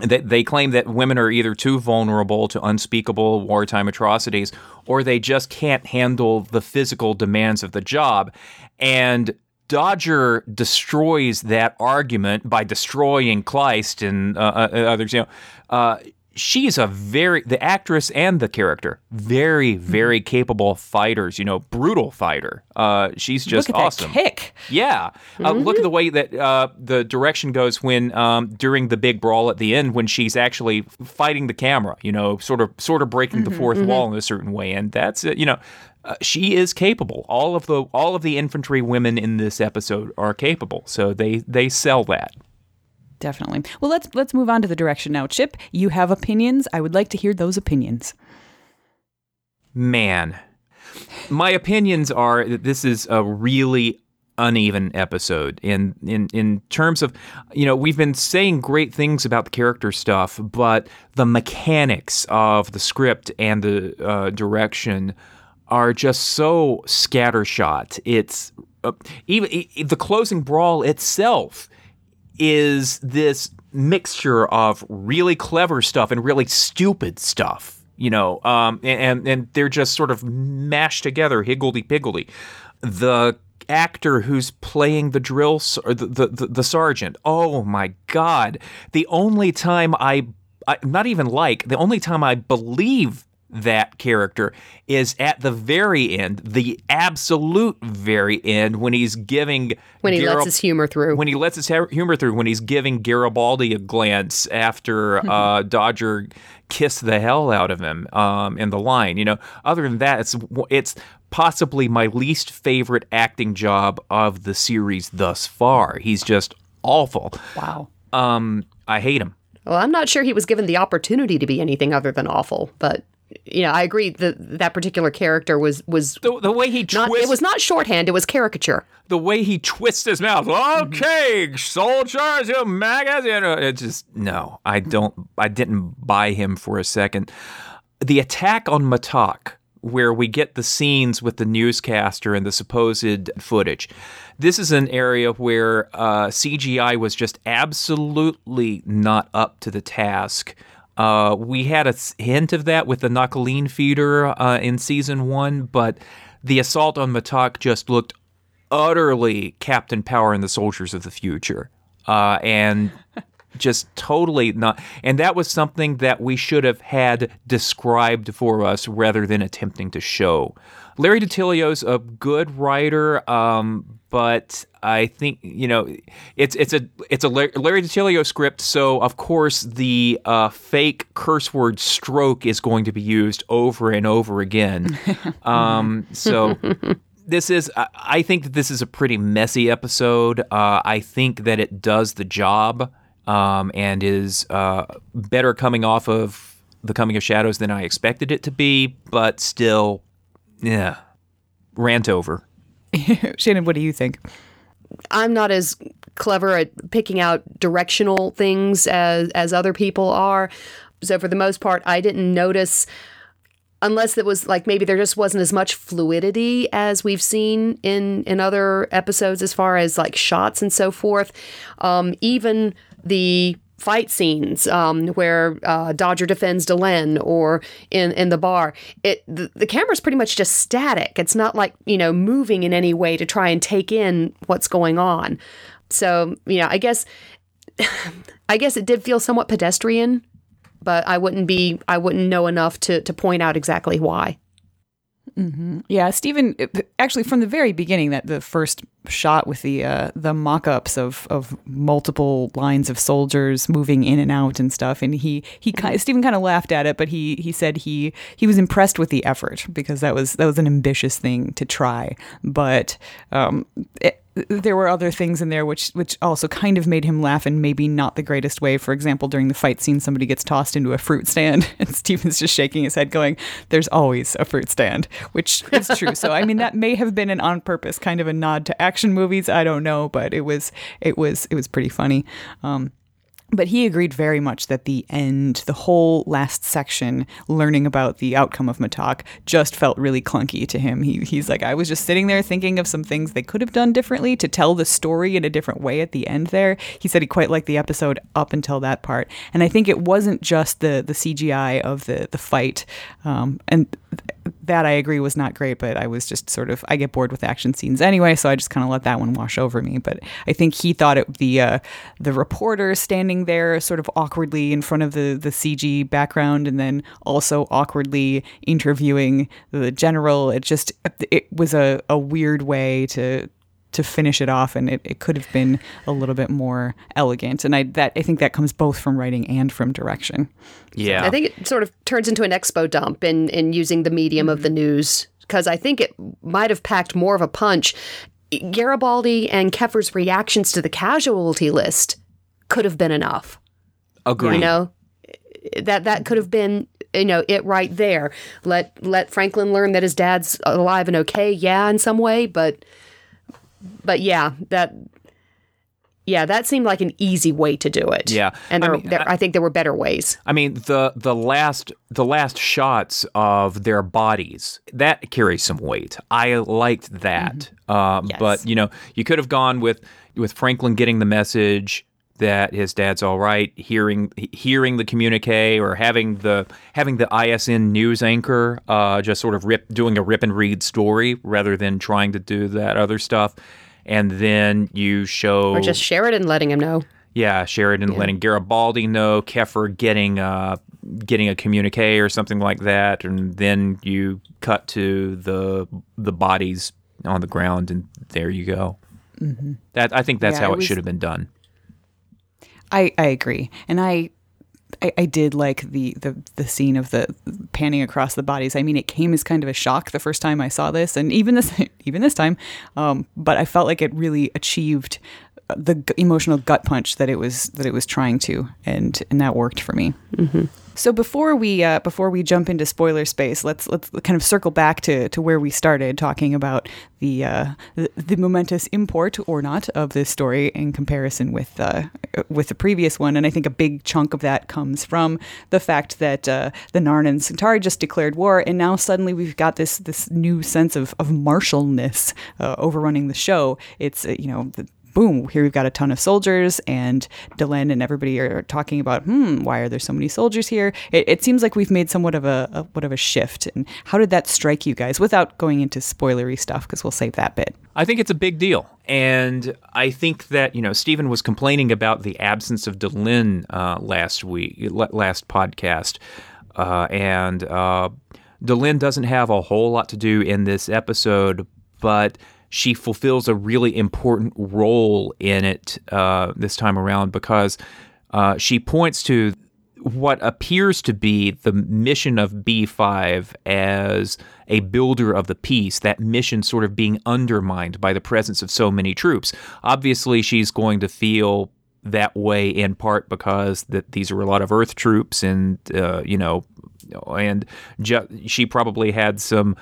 They, they claim that women are either too vulnerable to unspeakable wartime atrocities or they just can't handle the physical demands of the job. And Dodger destroys that argument by destroying Kleist and uh, uh, others. You know, uh, she's a very the actress and the character very very capable fighters. You know, brutal fighter. Uh, she's just Look at awesome. that kick. Yeah, uh, look at the way that uh, the direction goes when um, during the big brawl at the end when she's actually fighting the camera. You know, sort of sort of breaking the 4th wall in a certain way, and that's uh, you know. Uh, she is capable. All of the all of the infantry women in this episode are capable, so they they sell that. Definitely. Well, let's let's move on to the direction now. Chip, you have opinions. I would like to hear those opinions. Man, my opinions are that this is a really uneven episode in in in terms of you know we've been saying great things about the character stuff but the mechanics of the script and the uh, direction are just so scattershot it's uh, even the closing brawl itself is this mixture of really clever stuff and really stupid stuff, you know, um, and and they're just sort of mashed together, higgledy piggledy. The actor who's playing the drill or the, the the the sergeant, oh my god! The only time I, I not even like the only time I believe that character is at the very end, the absolute very end, when he's giving When he Garib- lets his humor through. when he lets his hu- humor through, when he's giving Garibaldi a glance after uh, Dodger kissed the hell out of him um, in the line. You know, other than that, it's it's possibly my least favorite acting job of the series thus far. He's just awful. Wow. Um, I hate him. Well, I'm not sure he was given the opportunity to be anything other than awful, but you know, I agree that that particular character was was The, the way he not. twists, It was not shorthand; it was caricature. the way he twists his mouth. Okay, soldiers, you know, it just no. I don't. I didn't buy him for a second. The attack on Matak where we get the scenes with the newscaster and the supposed footage. This is an area where uh, CGI was just absolutely not up to the task. Uh, we had a hint of that with the Nakaleen feeder uh, in season one, but the assault on Matak just looked utterly Captain Power and the Soldiers of the Future. Uh, and just totally not. And that was something that we should have had described for us rather than attempting to show. Larry DiTillio's a good writer, um, but I think you know it's it's a it's a Larry DiTillio script, so of course the uh, fake curse word stroke is going to be used over and over again. um, so this is I think that this is a pretty messy episode. Uh, I think that it does the job um, and is uh, better coming off of the Coming of Shadows than I expected it to be, but still, yeah, rant over. Shannon, what do you think? I'm not as clever at picking out directional things as as other people are. So for the most part, I didn't notice unless it was like maybe there just wasn't as much fluidity as we've seen in in other episodes as far as like shots and so forth. Um, even the fight scenes um, where uh, Dodger defends Delenn or in, in the bar, it the, the camera's pretty much just static. It's not like you know moving in any way to try and take in what's going on. So you know, I guess I guess it did feel somewhat pedestrian, but I wouldn't be I wouldn't know enough to to point out exactly why. Mm-hmm. Yeah, Stephen. Actually, from the very beginning, that the first shot with the uh, the mock-ups of of multiple lines of soldiers moving in and out and stuff, and he he kind Stephen kind of laughed at it, but he he said he he was impressed with the effort because that was that was an ambitious thing to try, but um, it, there were other things in there which which also kind of made him laugh in maybe not the greatest way. For example, during the fight scene, somebody gets tossed into a fruit stand, and Stephen's just shaking his head, going, "There's always a fruit stand," which is true. so I mean, that may have been an on purpose kind of a nod to action movies. I don't know, but it was it was it was pretty funny. Um, but he agreed very much that the end, the whole last section, learning about the outcome of Matak, just felt really clunky to him. He, he's like, I was just sitting there thinking of some things they could have done differently to tell the story in a different way at the end there. He said he quite liked the episode up until that part. And I think it wasn't just the, the CGI of the, the fight. Um, and that I agree was not great, but I was just sort of I get bored with action scenes anyway, so I just kind of let that one wash over me. But I think he thought it the uh, the reporter standing there sort of awkwardly in front of the the CG background, and then also awkwardly interviewing the general. It just it was a, a weird way to to finish it off and it, it could have been a little bit more elegant and I that I think that comes both from writing and from direction. Yeah. I think it sort of turns into an expo dump in in using the medium of the mm-hmm. news because I think it might have packed more of a punch. Garibaldi and Keffer's reactions to the casualty list could have been enough. Agreed. You know, that that could have been you know it right there. Let let Franklin learn that his dad's alive and okay. Yeah, in some way, but but yeah, that yeah, that seemed like an easy way to do it. Yeah, and there, I, mean, there, I, think there were better ways. I mean, the the last the last shots of their bodies that carries some weight. I liked that, mm-hmm. um, yes. but you know, you could have gone with with Franklin getting the message that his dad's all right, hearing hearing the communique or having the having the ISN news anchor uh, just sort of rip doing a rip and read story rather than trying to do that other stuff, and then you show or just Sheridan letting him know. Yeah, Sheridan yeah. letting Garibaldi know, Keffer getting uh, getting a communique or something like that, and then you cut to the the bodies on the ground, and there you go. Mm-hmm. That I think that's yeah, how it, was, should have been done. I, I agree. And I, I, I did like the, the the scene of the panning across the bodies. I mean, it came as kind of a shock the first time I saw this, and even this even this time. Um, but I felt like it really achieved the emotional gut punch that it was that it was trying to, and and that worked for me. Mm-hmm. So before we uh, before we jump into spoiler space, let's let's kind of circle back to, to where we started talking about the, uh, the, the momentous import or not of this story in comparison with uh, with the previous one, and I think a big chunk of that comes from the fact that uh, the Narn and Centauri just declared war, and now suddenly we've got this this new sense of of martialness uh, overrunning the show. It's uh, you know the, boom, here we've got a ton of soldiers, and Delenn and everybody are talking about, hmm, why are there so many soldiers here? It, it seems like we've made somewhat of a, a what of a shift. And how did that strike you guys? Without going into spoilery stuff, because we'll save that bit. I think it's a big deal. And I think that, you know, Stephen was complaining about the absence of Delenn uh, last week, last podcast. Uh, and uh, doesn't have a whole lot to do in this episode, but she fulfills a really important role in it uh, this time around because uh, she points to what appears to be the mission of B5 as a builder of the peace, that mission sort of being undermined by the presence of so many troops. Obviously, she's going to feel that way in part because that these are a lot of Earth troops, and uh, you know, and ju- she probably had some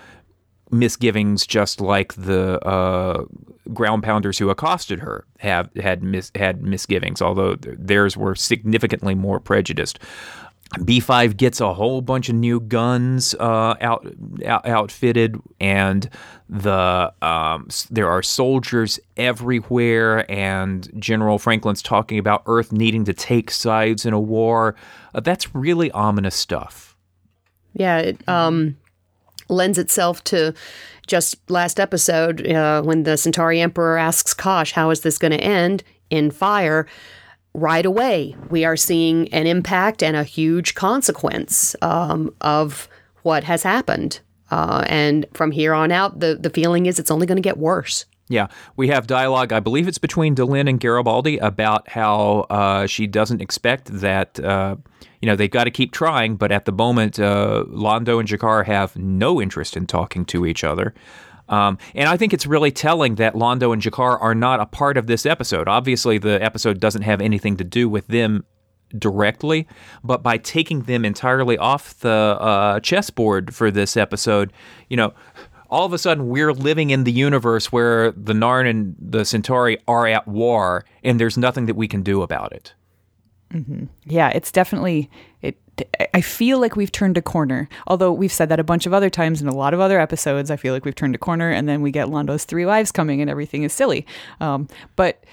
misgivings, just like the uh, ground pounders who accosted her have had mis- had misgivings, although theirs were significantly more prejudiced. B5 gets a whole bunch of new guns uh, out, out, outfitted, and the um, there are soldiers everywhere. And General Franklin's talking about Earth needing to take sides in a war. Uh, that's really ominous stuff. Yeah, it, um, lends itself to just last episode uh, when the Centauri Emperor asks Kosh, How is this going to end? in fire. Right away, we are seeing an impact and a huge consequence um, of what has happened. Uh, and from here on out, the, the feeling is it's only going to get worse. Yeah, we have dialogue. I believe it's between Delenn and Garibaldi about how uh, she doesn't expect that. Uh, you know, they've got to keep trying, but at the moment, uh, Londo and G'Kar have no interest in talking to each other. Um, and I think it's really telling that Londo and G'Kar are not a part of this episode. Obviously, the episode doesn't have anything to do with them directly, but by taking them entirely off the uh, chessboard for this episode, you know, all of a sudden we're living in the universe where the Narn and the Centauri are at war, and there's nothing that we can do about it. Mm-hmm. Yeah, it's definitely it. I feel like we've turned a corner. Although we've said that a bunch of other times in a lot of other episodes, I feel like we've turned a corner, and then we get Londo's three wives coming, and everything is silly. Um, but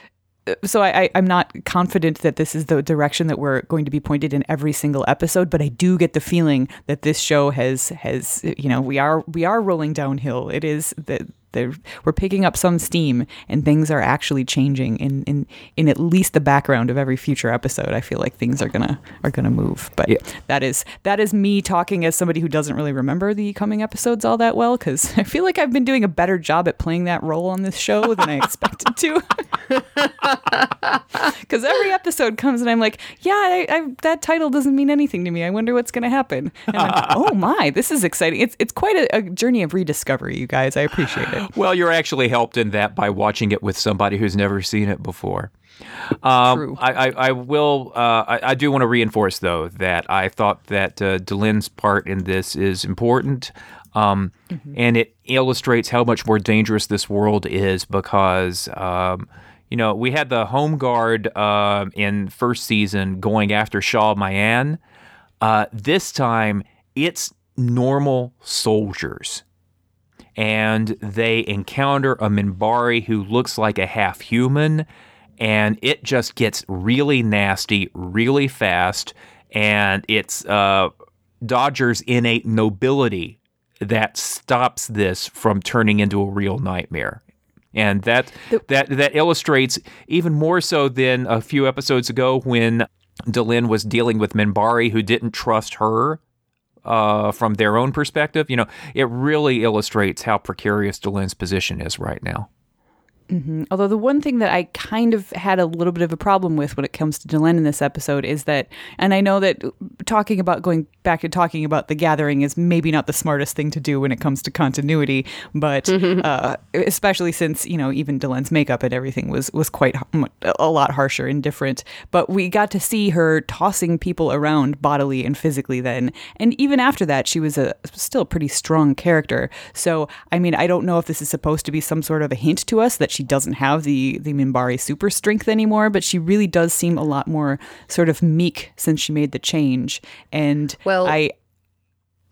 so I, am not confident that this is the direction that we're going to be pointed in every single episode, but I do get the feeling that this show has has you know we are we are rolling downhill. It is that they're, we're picking up some steam and things are actually changing in, in, in at least the background of every future episode. I feel like things are gonna are gonna move. But yeah. that is that is me talking as somebody who doesn't really remember the coming episodes all that well because I feel like I've been doing a better job at playing that role on this show than I expected to. Because every episode comes and I'm like, yeah, I, I, that title doesn't mean anything to me. I wonder what's going to happen. And oh my, this is exciting. It's it's quite a, a journey of rediscovery, you guys. I appreciate it. Well, you're actually helped in that by watching it with somebody who's never seen it before. Um, True. I, I, I will. Uh, I, I, do want to reinforce though that I thought that uh, Delenn's part in this is important, um, mm-hmm. and it illustrates how much more dangerous this world is because. Um, you know, we had the home guard uh, in first season going after Shaal Mayan. Uh, this time, it's normal soldiers and they encounter a Minbari who looks like a half human, and it just gets really nasty really fast. And it's uh, Dodger's innate nobility that stops this from turning into a real nightmare. And that that that illustrates even more so than a few episodes ago when Delenn was dealing with Minbari who didn't trust her uh, from their own perspective, you know, it really illustrates how precarious Delenn's position is right now. Mm-hmm. Although the one thing that I kind of had a little bit of a problem with when it comes to Delenn in this episode is that, and I know that talking about going back to talking about the gathering is maybe not the smartest thing to do when it comes to continuity, but uh, especially since you know even Delenn's makeup and everything was was quite a lot harsher and different. But we got to see her tossing people around bodily and physically then, and even after that, she was a still a pretty strong character. So I mean, I don't know if this is supposed to be some sort of a hint to us that she she doesn't have the the Minbari super strength anymore, but she really does seem a lot more sort of meek since she made the change. And Well, I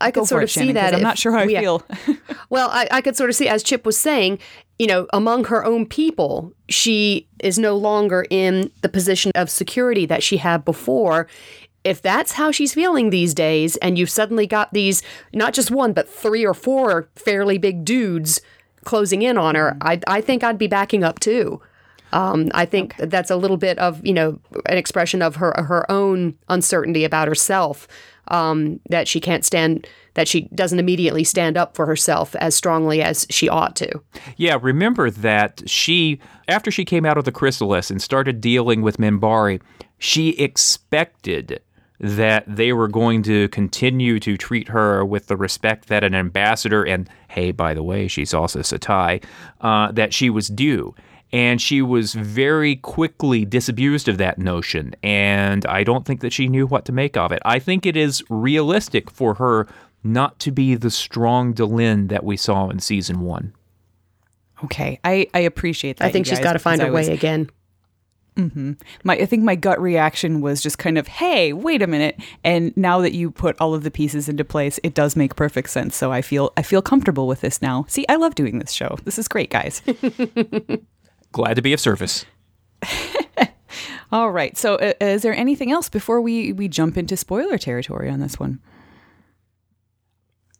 I could sort of see that. I'm if- not sure how I yeah. feel. Well, I, I could sort of see, as Chip was saying, you know, among her own people, she is no longer in the position of security that she had before. If that's how she's feeling these days, and you've suddenly got these, not just one, but three or four fairly big dudes closing in on her, I, I think I'd be backing up too. Um, I think that's a little bit of you know an expression of her her own uncertainty about herself um, that she can't stand that she doesn't immediately stand up for herself as strongly as she ought to. Yeah, remember that she, after she came out of the chrysalis and started dealing with Minbari, she expected that they were going to continue to treat her with the respect that an ambassador, and hey, by the way, she's also Satai, uh, that she was due. And she was very quickly disabused of that notion, and I don't think that she knew what to make of it. I think it is realistic for her not to be the strong Delenn that we saw in season one. Okay, I, I appreciate that. I think you she's guys, got to find because her I was- way again. My I think my gut reaction was just kind of, "Hey, wait a minute." And now that you put all of the pieces into place, it does make perfect sense. So I feel I feel comfortable with this now. See, I love doing this show. This is great, guys. Glad to be of service. all right. So uh, is there anything else before we we jump into spoiler territory on this one?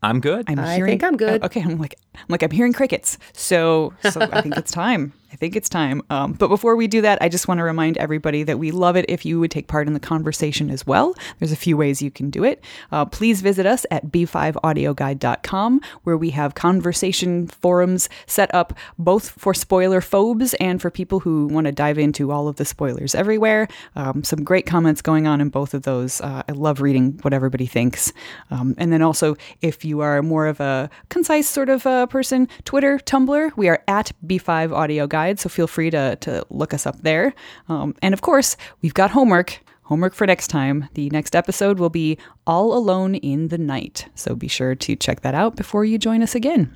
I'm good. I'm I hearing, think I'm good. uh, okay, I'm like, I'm like, I'm hearing crickets. So, so I think it's time. I think it's time. Um, but before we do that, I just want to remind everybody that we love it if you would take part in the conversation as well. There's a few ways you can do it. Uh, please visit us at b5audioguide.com, where we have conversation forums set up both for spoiler phobes and for people who want to dive into all of the spoilers everywhere. Um, some great comments going on in both of those. Uh, I love reading what everybody thinks. Um, and then also, if you are more of a concise sort of uh, person, Twitter, Tumblr, we are at B5 Audio Guide, so feel free to, to look us up there. Um, and of course, we've got homework. Homework for next time. The next episode will be All Alone in the Night, so be sure to check that out before you join us again.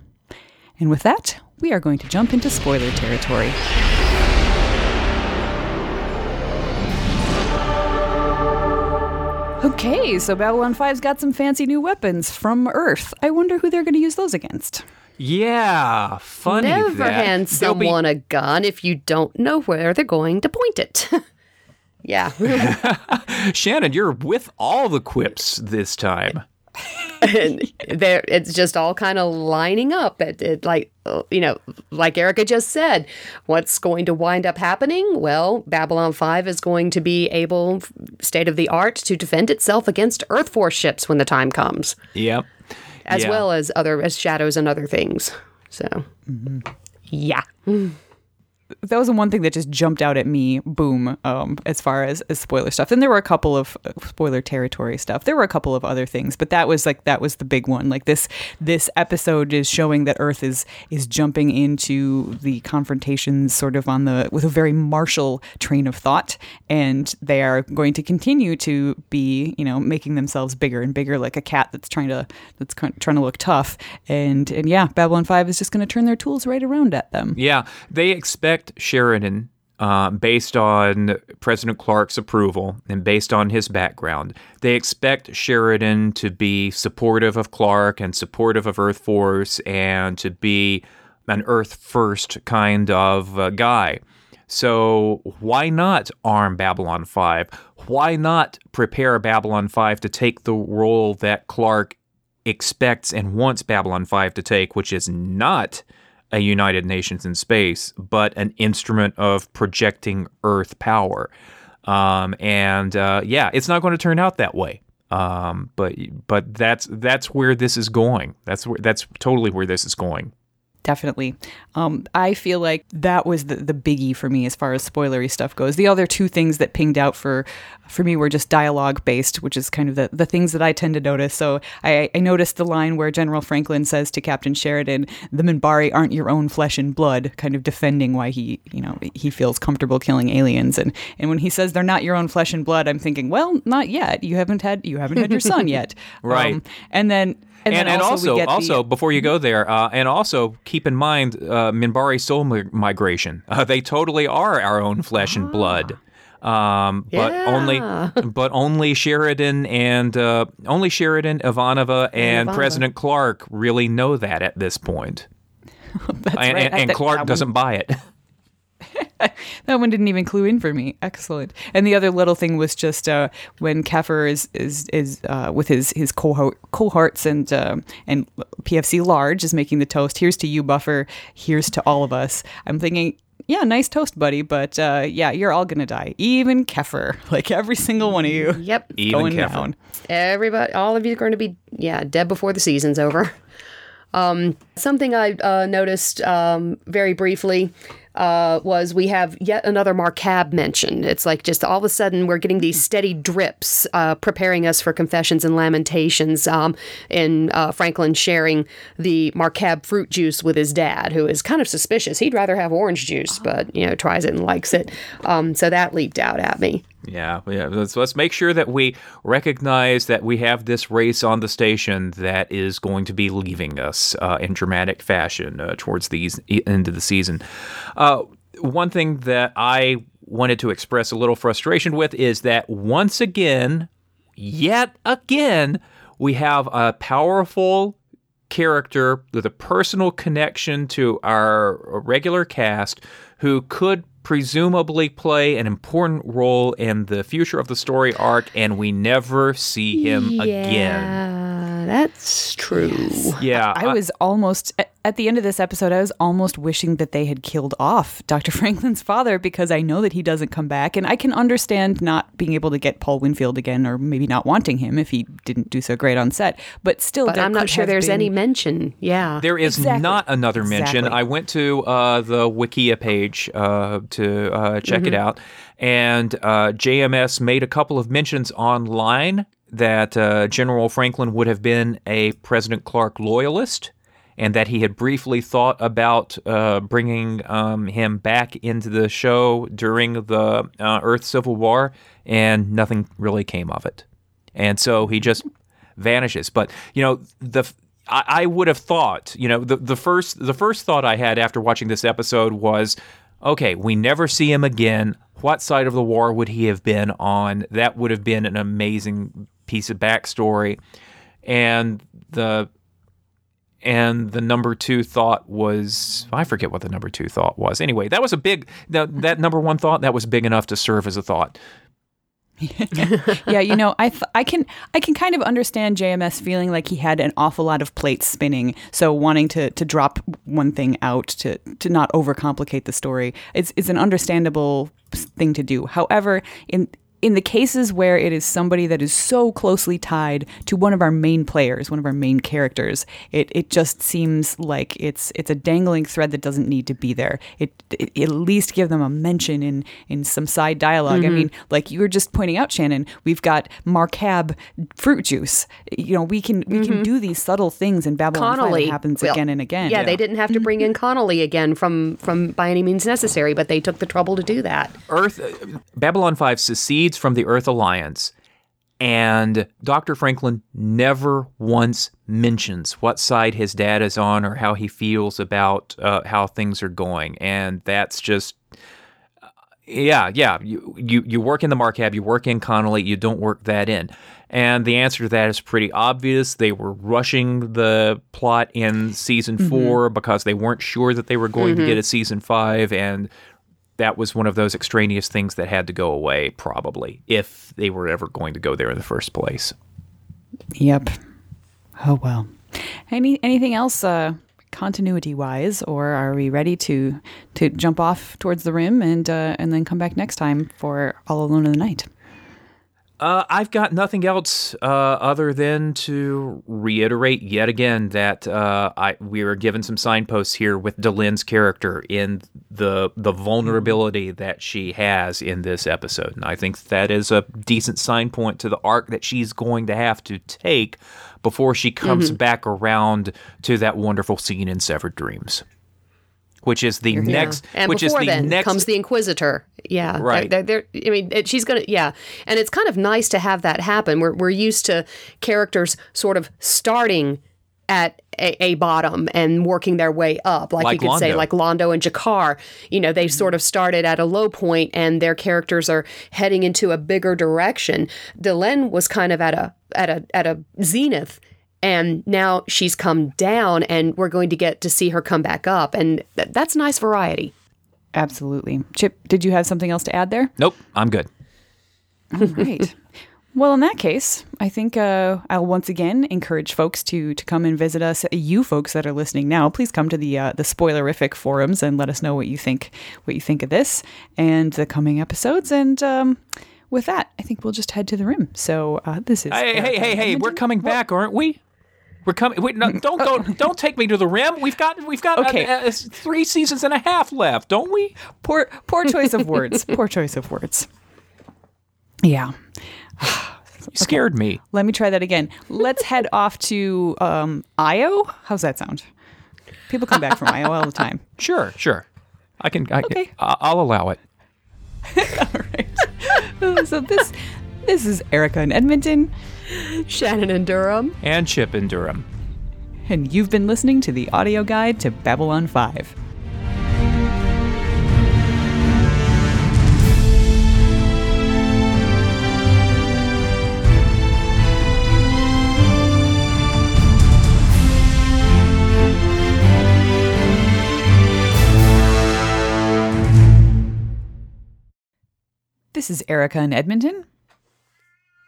And with that, we are going to jump into spoiler territory. Okay, so Babylon 5's got some fancy new weapons from Earth. I wonder who they're going to use those against. Yeah, funny. Never that. hand There'll be- someone a gun if you don't know where they're going to point it. yeah. Shannon, you're with all the quips this time. and there it's just all kind of lining up it, it like you know like erica just said what's going to wind up happening well babylon 5 is going to be able state of the art to defend itself against earth force ships when the time comes Yep. As Yeah. well as other as shadows and other things. So mm-hmm. yeah mm. That was the one thing that just jumped out at me, boom, um, as far as, as spoiler stuff. then there were a couple of uh, spoiler territory stuff. There were a couple of other things, but that was like that was the big one. Like this this episode is showing that Earth is is jumping into the confrontations sort of on the with a very martial train of thought, and they are going to continue to be, you know, making themselves bigger and bigger, like a cat that's trying to that's trying to look tough. And and yeah, Babylon Five is just going to turn their tools right around at them. Yeah, they expect Sheridan, uh, based on President Clark's approval and based on his background, they expect Sheridan to be supportive of Clark and supportive of Earth Force and to be an Earth first kind of uh, guy. So why not arm Babylon 5? Why not prepare Babylon 5 to take the role that Clark expects and wants Babylon 5 to take, which is not a United Nations in space, but an instrument of projecting Earth power. Um, and uh, yeah, it's not going to turn out that way. Um, but but that's that's where this is going. That's where that's totally where this is going. Definitely. Um, I feel like that was the, the biggie for me as far as spoilery stuff goes. The other two things that pinged out for for me were just dialogue based, which is kind of the, the things that I tend to notice. So I, I noticed the line where General Franklin says to Captain Sheridan, "The Minbari aren't your own flesh and blood," kind of defending why he you know he feels comfortable killing aliens. And and when he says they're not your own flesh and blood, I'm thinking, well, not yet. You haven't had you haven't had your son yet, Right. Um, and then. And, and, and also, we also, the- before you go there, uh, and also keep in mind uh, Minbari soul mi- migration. Uh, they totally are our own flesh and blood. Um, but only, but only Sheridan and uh, only Sheridan, Ivanova, and Ivanova. President Clark really know that at this point. That's and, right. and, and Clark doesn't buy it. That one didn't even clue in for me. Excellent. And the other little thing was just uh, when Keffer is is is uh, with his his cohort, cohorts and um and PFC large is making the toast. Here's to you, Buffer. Here's to all of us. I'm thinking. Yeah, nice toast, buddy. But uh, yeah, you're all gonna die. Even Keffer, like every single one of you. Yep. Even going Keffer. down. Everybody, all of you are going to be, yeah, dead before the season's over. Um, something I uh, noticed um, very briefly uh, was we have yet another Markab mention. It's like just all of a sudden we're getting these steady drips uh, preparing us for confessions and lamentations. Um, and uh, Franklin sharing the Markab fruit juice with his dad, who is kind of suspicious. He'd rather have orange juice, but you know tries it and likes it. Um, so that leaped out at me. Yeah, yeah. Let's, let's make sure that we recognize that we have this race on the station that is going to be leaving us uh, in dramatic fashion uh, towards the end of the season. Uh, one thing that I wanted to express a little frustration with is that once again, yet again, we have a powerful character with a personal connection to our regular cast who could presumably play an important role in the future of the story arc and we never see him again. Yeah, that's true. Yeah. I was almost at- at the end of this episode. I was almost wishing that they had killed off Dr. Franklin's father because I know that he doesn't come back, and I can understand not being able to get Paul Winfield again, or maybe not wanting him if he didn't do so great on set. But still, But I'm not sure have there's been- any mention. Yeah. There is Exactly. not another mention. Exactly. I went to uh, the Wikia page uh, to uh, check Mm-hmm. it out, and uh, JMS made a couple of mentions online that uh, General Franklin would have been a President Clark loyalist. And that he had briefly thought about uh, bringing um, him back into the show during the uh, Earth Civil War, and nothing really came of it. And so he just vanishes. But you know, the I, I would have thought, you know, the the first the first thought I had after watching this episode was, okay, we never see him again. What side of the war would he have been on? That would have been an amazing piece of backstory. And the and the number two thought was I forget what the number two thought was. Anyway, that was a big that, that number one thought that was big enough to serve as a thought. yeah, you know, I th- I can I can kind of understand JMS feeling like he had an awful lot of plates spinning, so wanting to to drop one thing out to to not overcomplicate the story. It's it's an understandable thing to do. However, in in the cases where it is somebody that is so closely tied to one of our main players, one of our main characters, it, it just seems like it's it's a dangling thread that doesn't need to be there. It, it at least give them a mention in in some side dialog I mm-hmm. mean, like you were just pointing out, Shannon, we've got Markab fruit juice. You know, we can we can mm-hmm. do these subtle things in Babylon 5 Connolly happens well, again and again. Yeah, they didn't have to bring in mm-hmm. Connolly again from from by any means necessary, but they took the trouble to do that. Earth Babylon 5 secedes from the Earth Alliance and Dr. Franklin never once mentions what side his dad is on or how he feels about uh, how things are going and that's just uh, yeah, yeah. You, you you work in the Markab, you work in Connolly, you don't work that in. And the answer to that is pretty obvious. They were rushing the plot in season 4 because they weren't sure that they were going to get a season five, and that was one of those extraneous things that had to go away, probably, if they were ever going to go there in the first place. Yep. Oh well. Any anything else uh, continuity wise, or are we ready to to jump off towards the rim and uh, and then come back next time for All Alone in the Night? Uh, I've got nothing else uh, other than to reiterate yet again that uh, I we were given some signposts here with Delenn's character in the the vulnerability that she has in this episode, and I think that is a decent sign point to the arc that she's going to have to take before she comes back around to that wonderful scene in Severed Dreams, which is the next, and which is before the then next comes the Inquisitor. Yeah, Right. They're, they're- I mean, it, she's gonna. Yeah, and it's kind of nice to have that happen. We're we're used to characters sort of starting at a, a bottom and working their way up, like, Like you could say, like Londo and G'Kar. You know, they sort of started at a low point, and their characters are heading into a bigger direction. Delenn was kind of at a at a at a zenith. And now she's come down, and we're going to get to see her come back up, and th- that's nice variety. Absolutely. Chip, did you have something else to add there? Nope, I'm good. All right. well, in that case, I think uh, I'll once again encourage folks to to come and visit us. You folks that are listening now, please come to the uh, the spoilerific forums and let us know what you think what you think of this and the coming episodes. And um, with that, I think we'll just head to the rim. So uh, this is Hey, hey, hey, hey! We're coming back, aren't we? We're coming. Wait, no, don't go. Don't take me to the rim. We've got we've got uh, Okay. uh, uh, three seasons and a half left, don't we? poor poor choice of words. poor choice of words. Yeah. You scared me. Let me try that again. Let's head off to um, Io. How's that sound? People come back from Io all the time. Sure, sure. I can. I, Okay. I- I'll allow it. All right. so this this is Erica in Edmonton, Shannon and Durham. And Chip in Durham. and you've been listening to the audio guide to Babylon 5. This is Erica in Edmonton.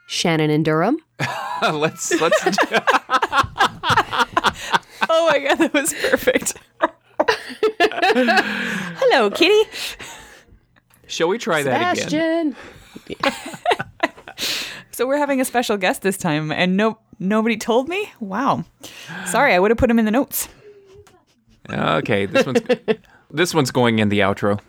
Shannon and Durham. let's let's. Oh my god, that was perfect. Hello, kitty. shall we try that again? So we're having a special guest this time, and no nobody told me. Wow. Sorry, I would have put him in the notes. Okay, this one's this one's going in the outro.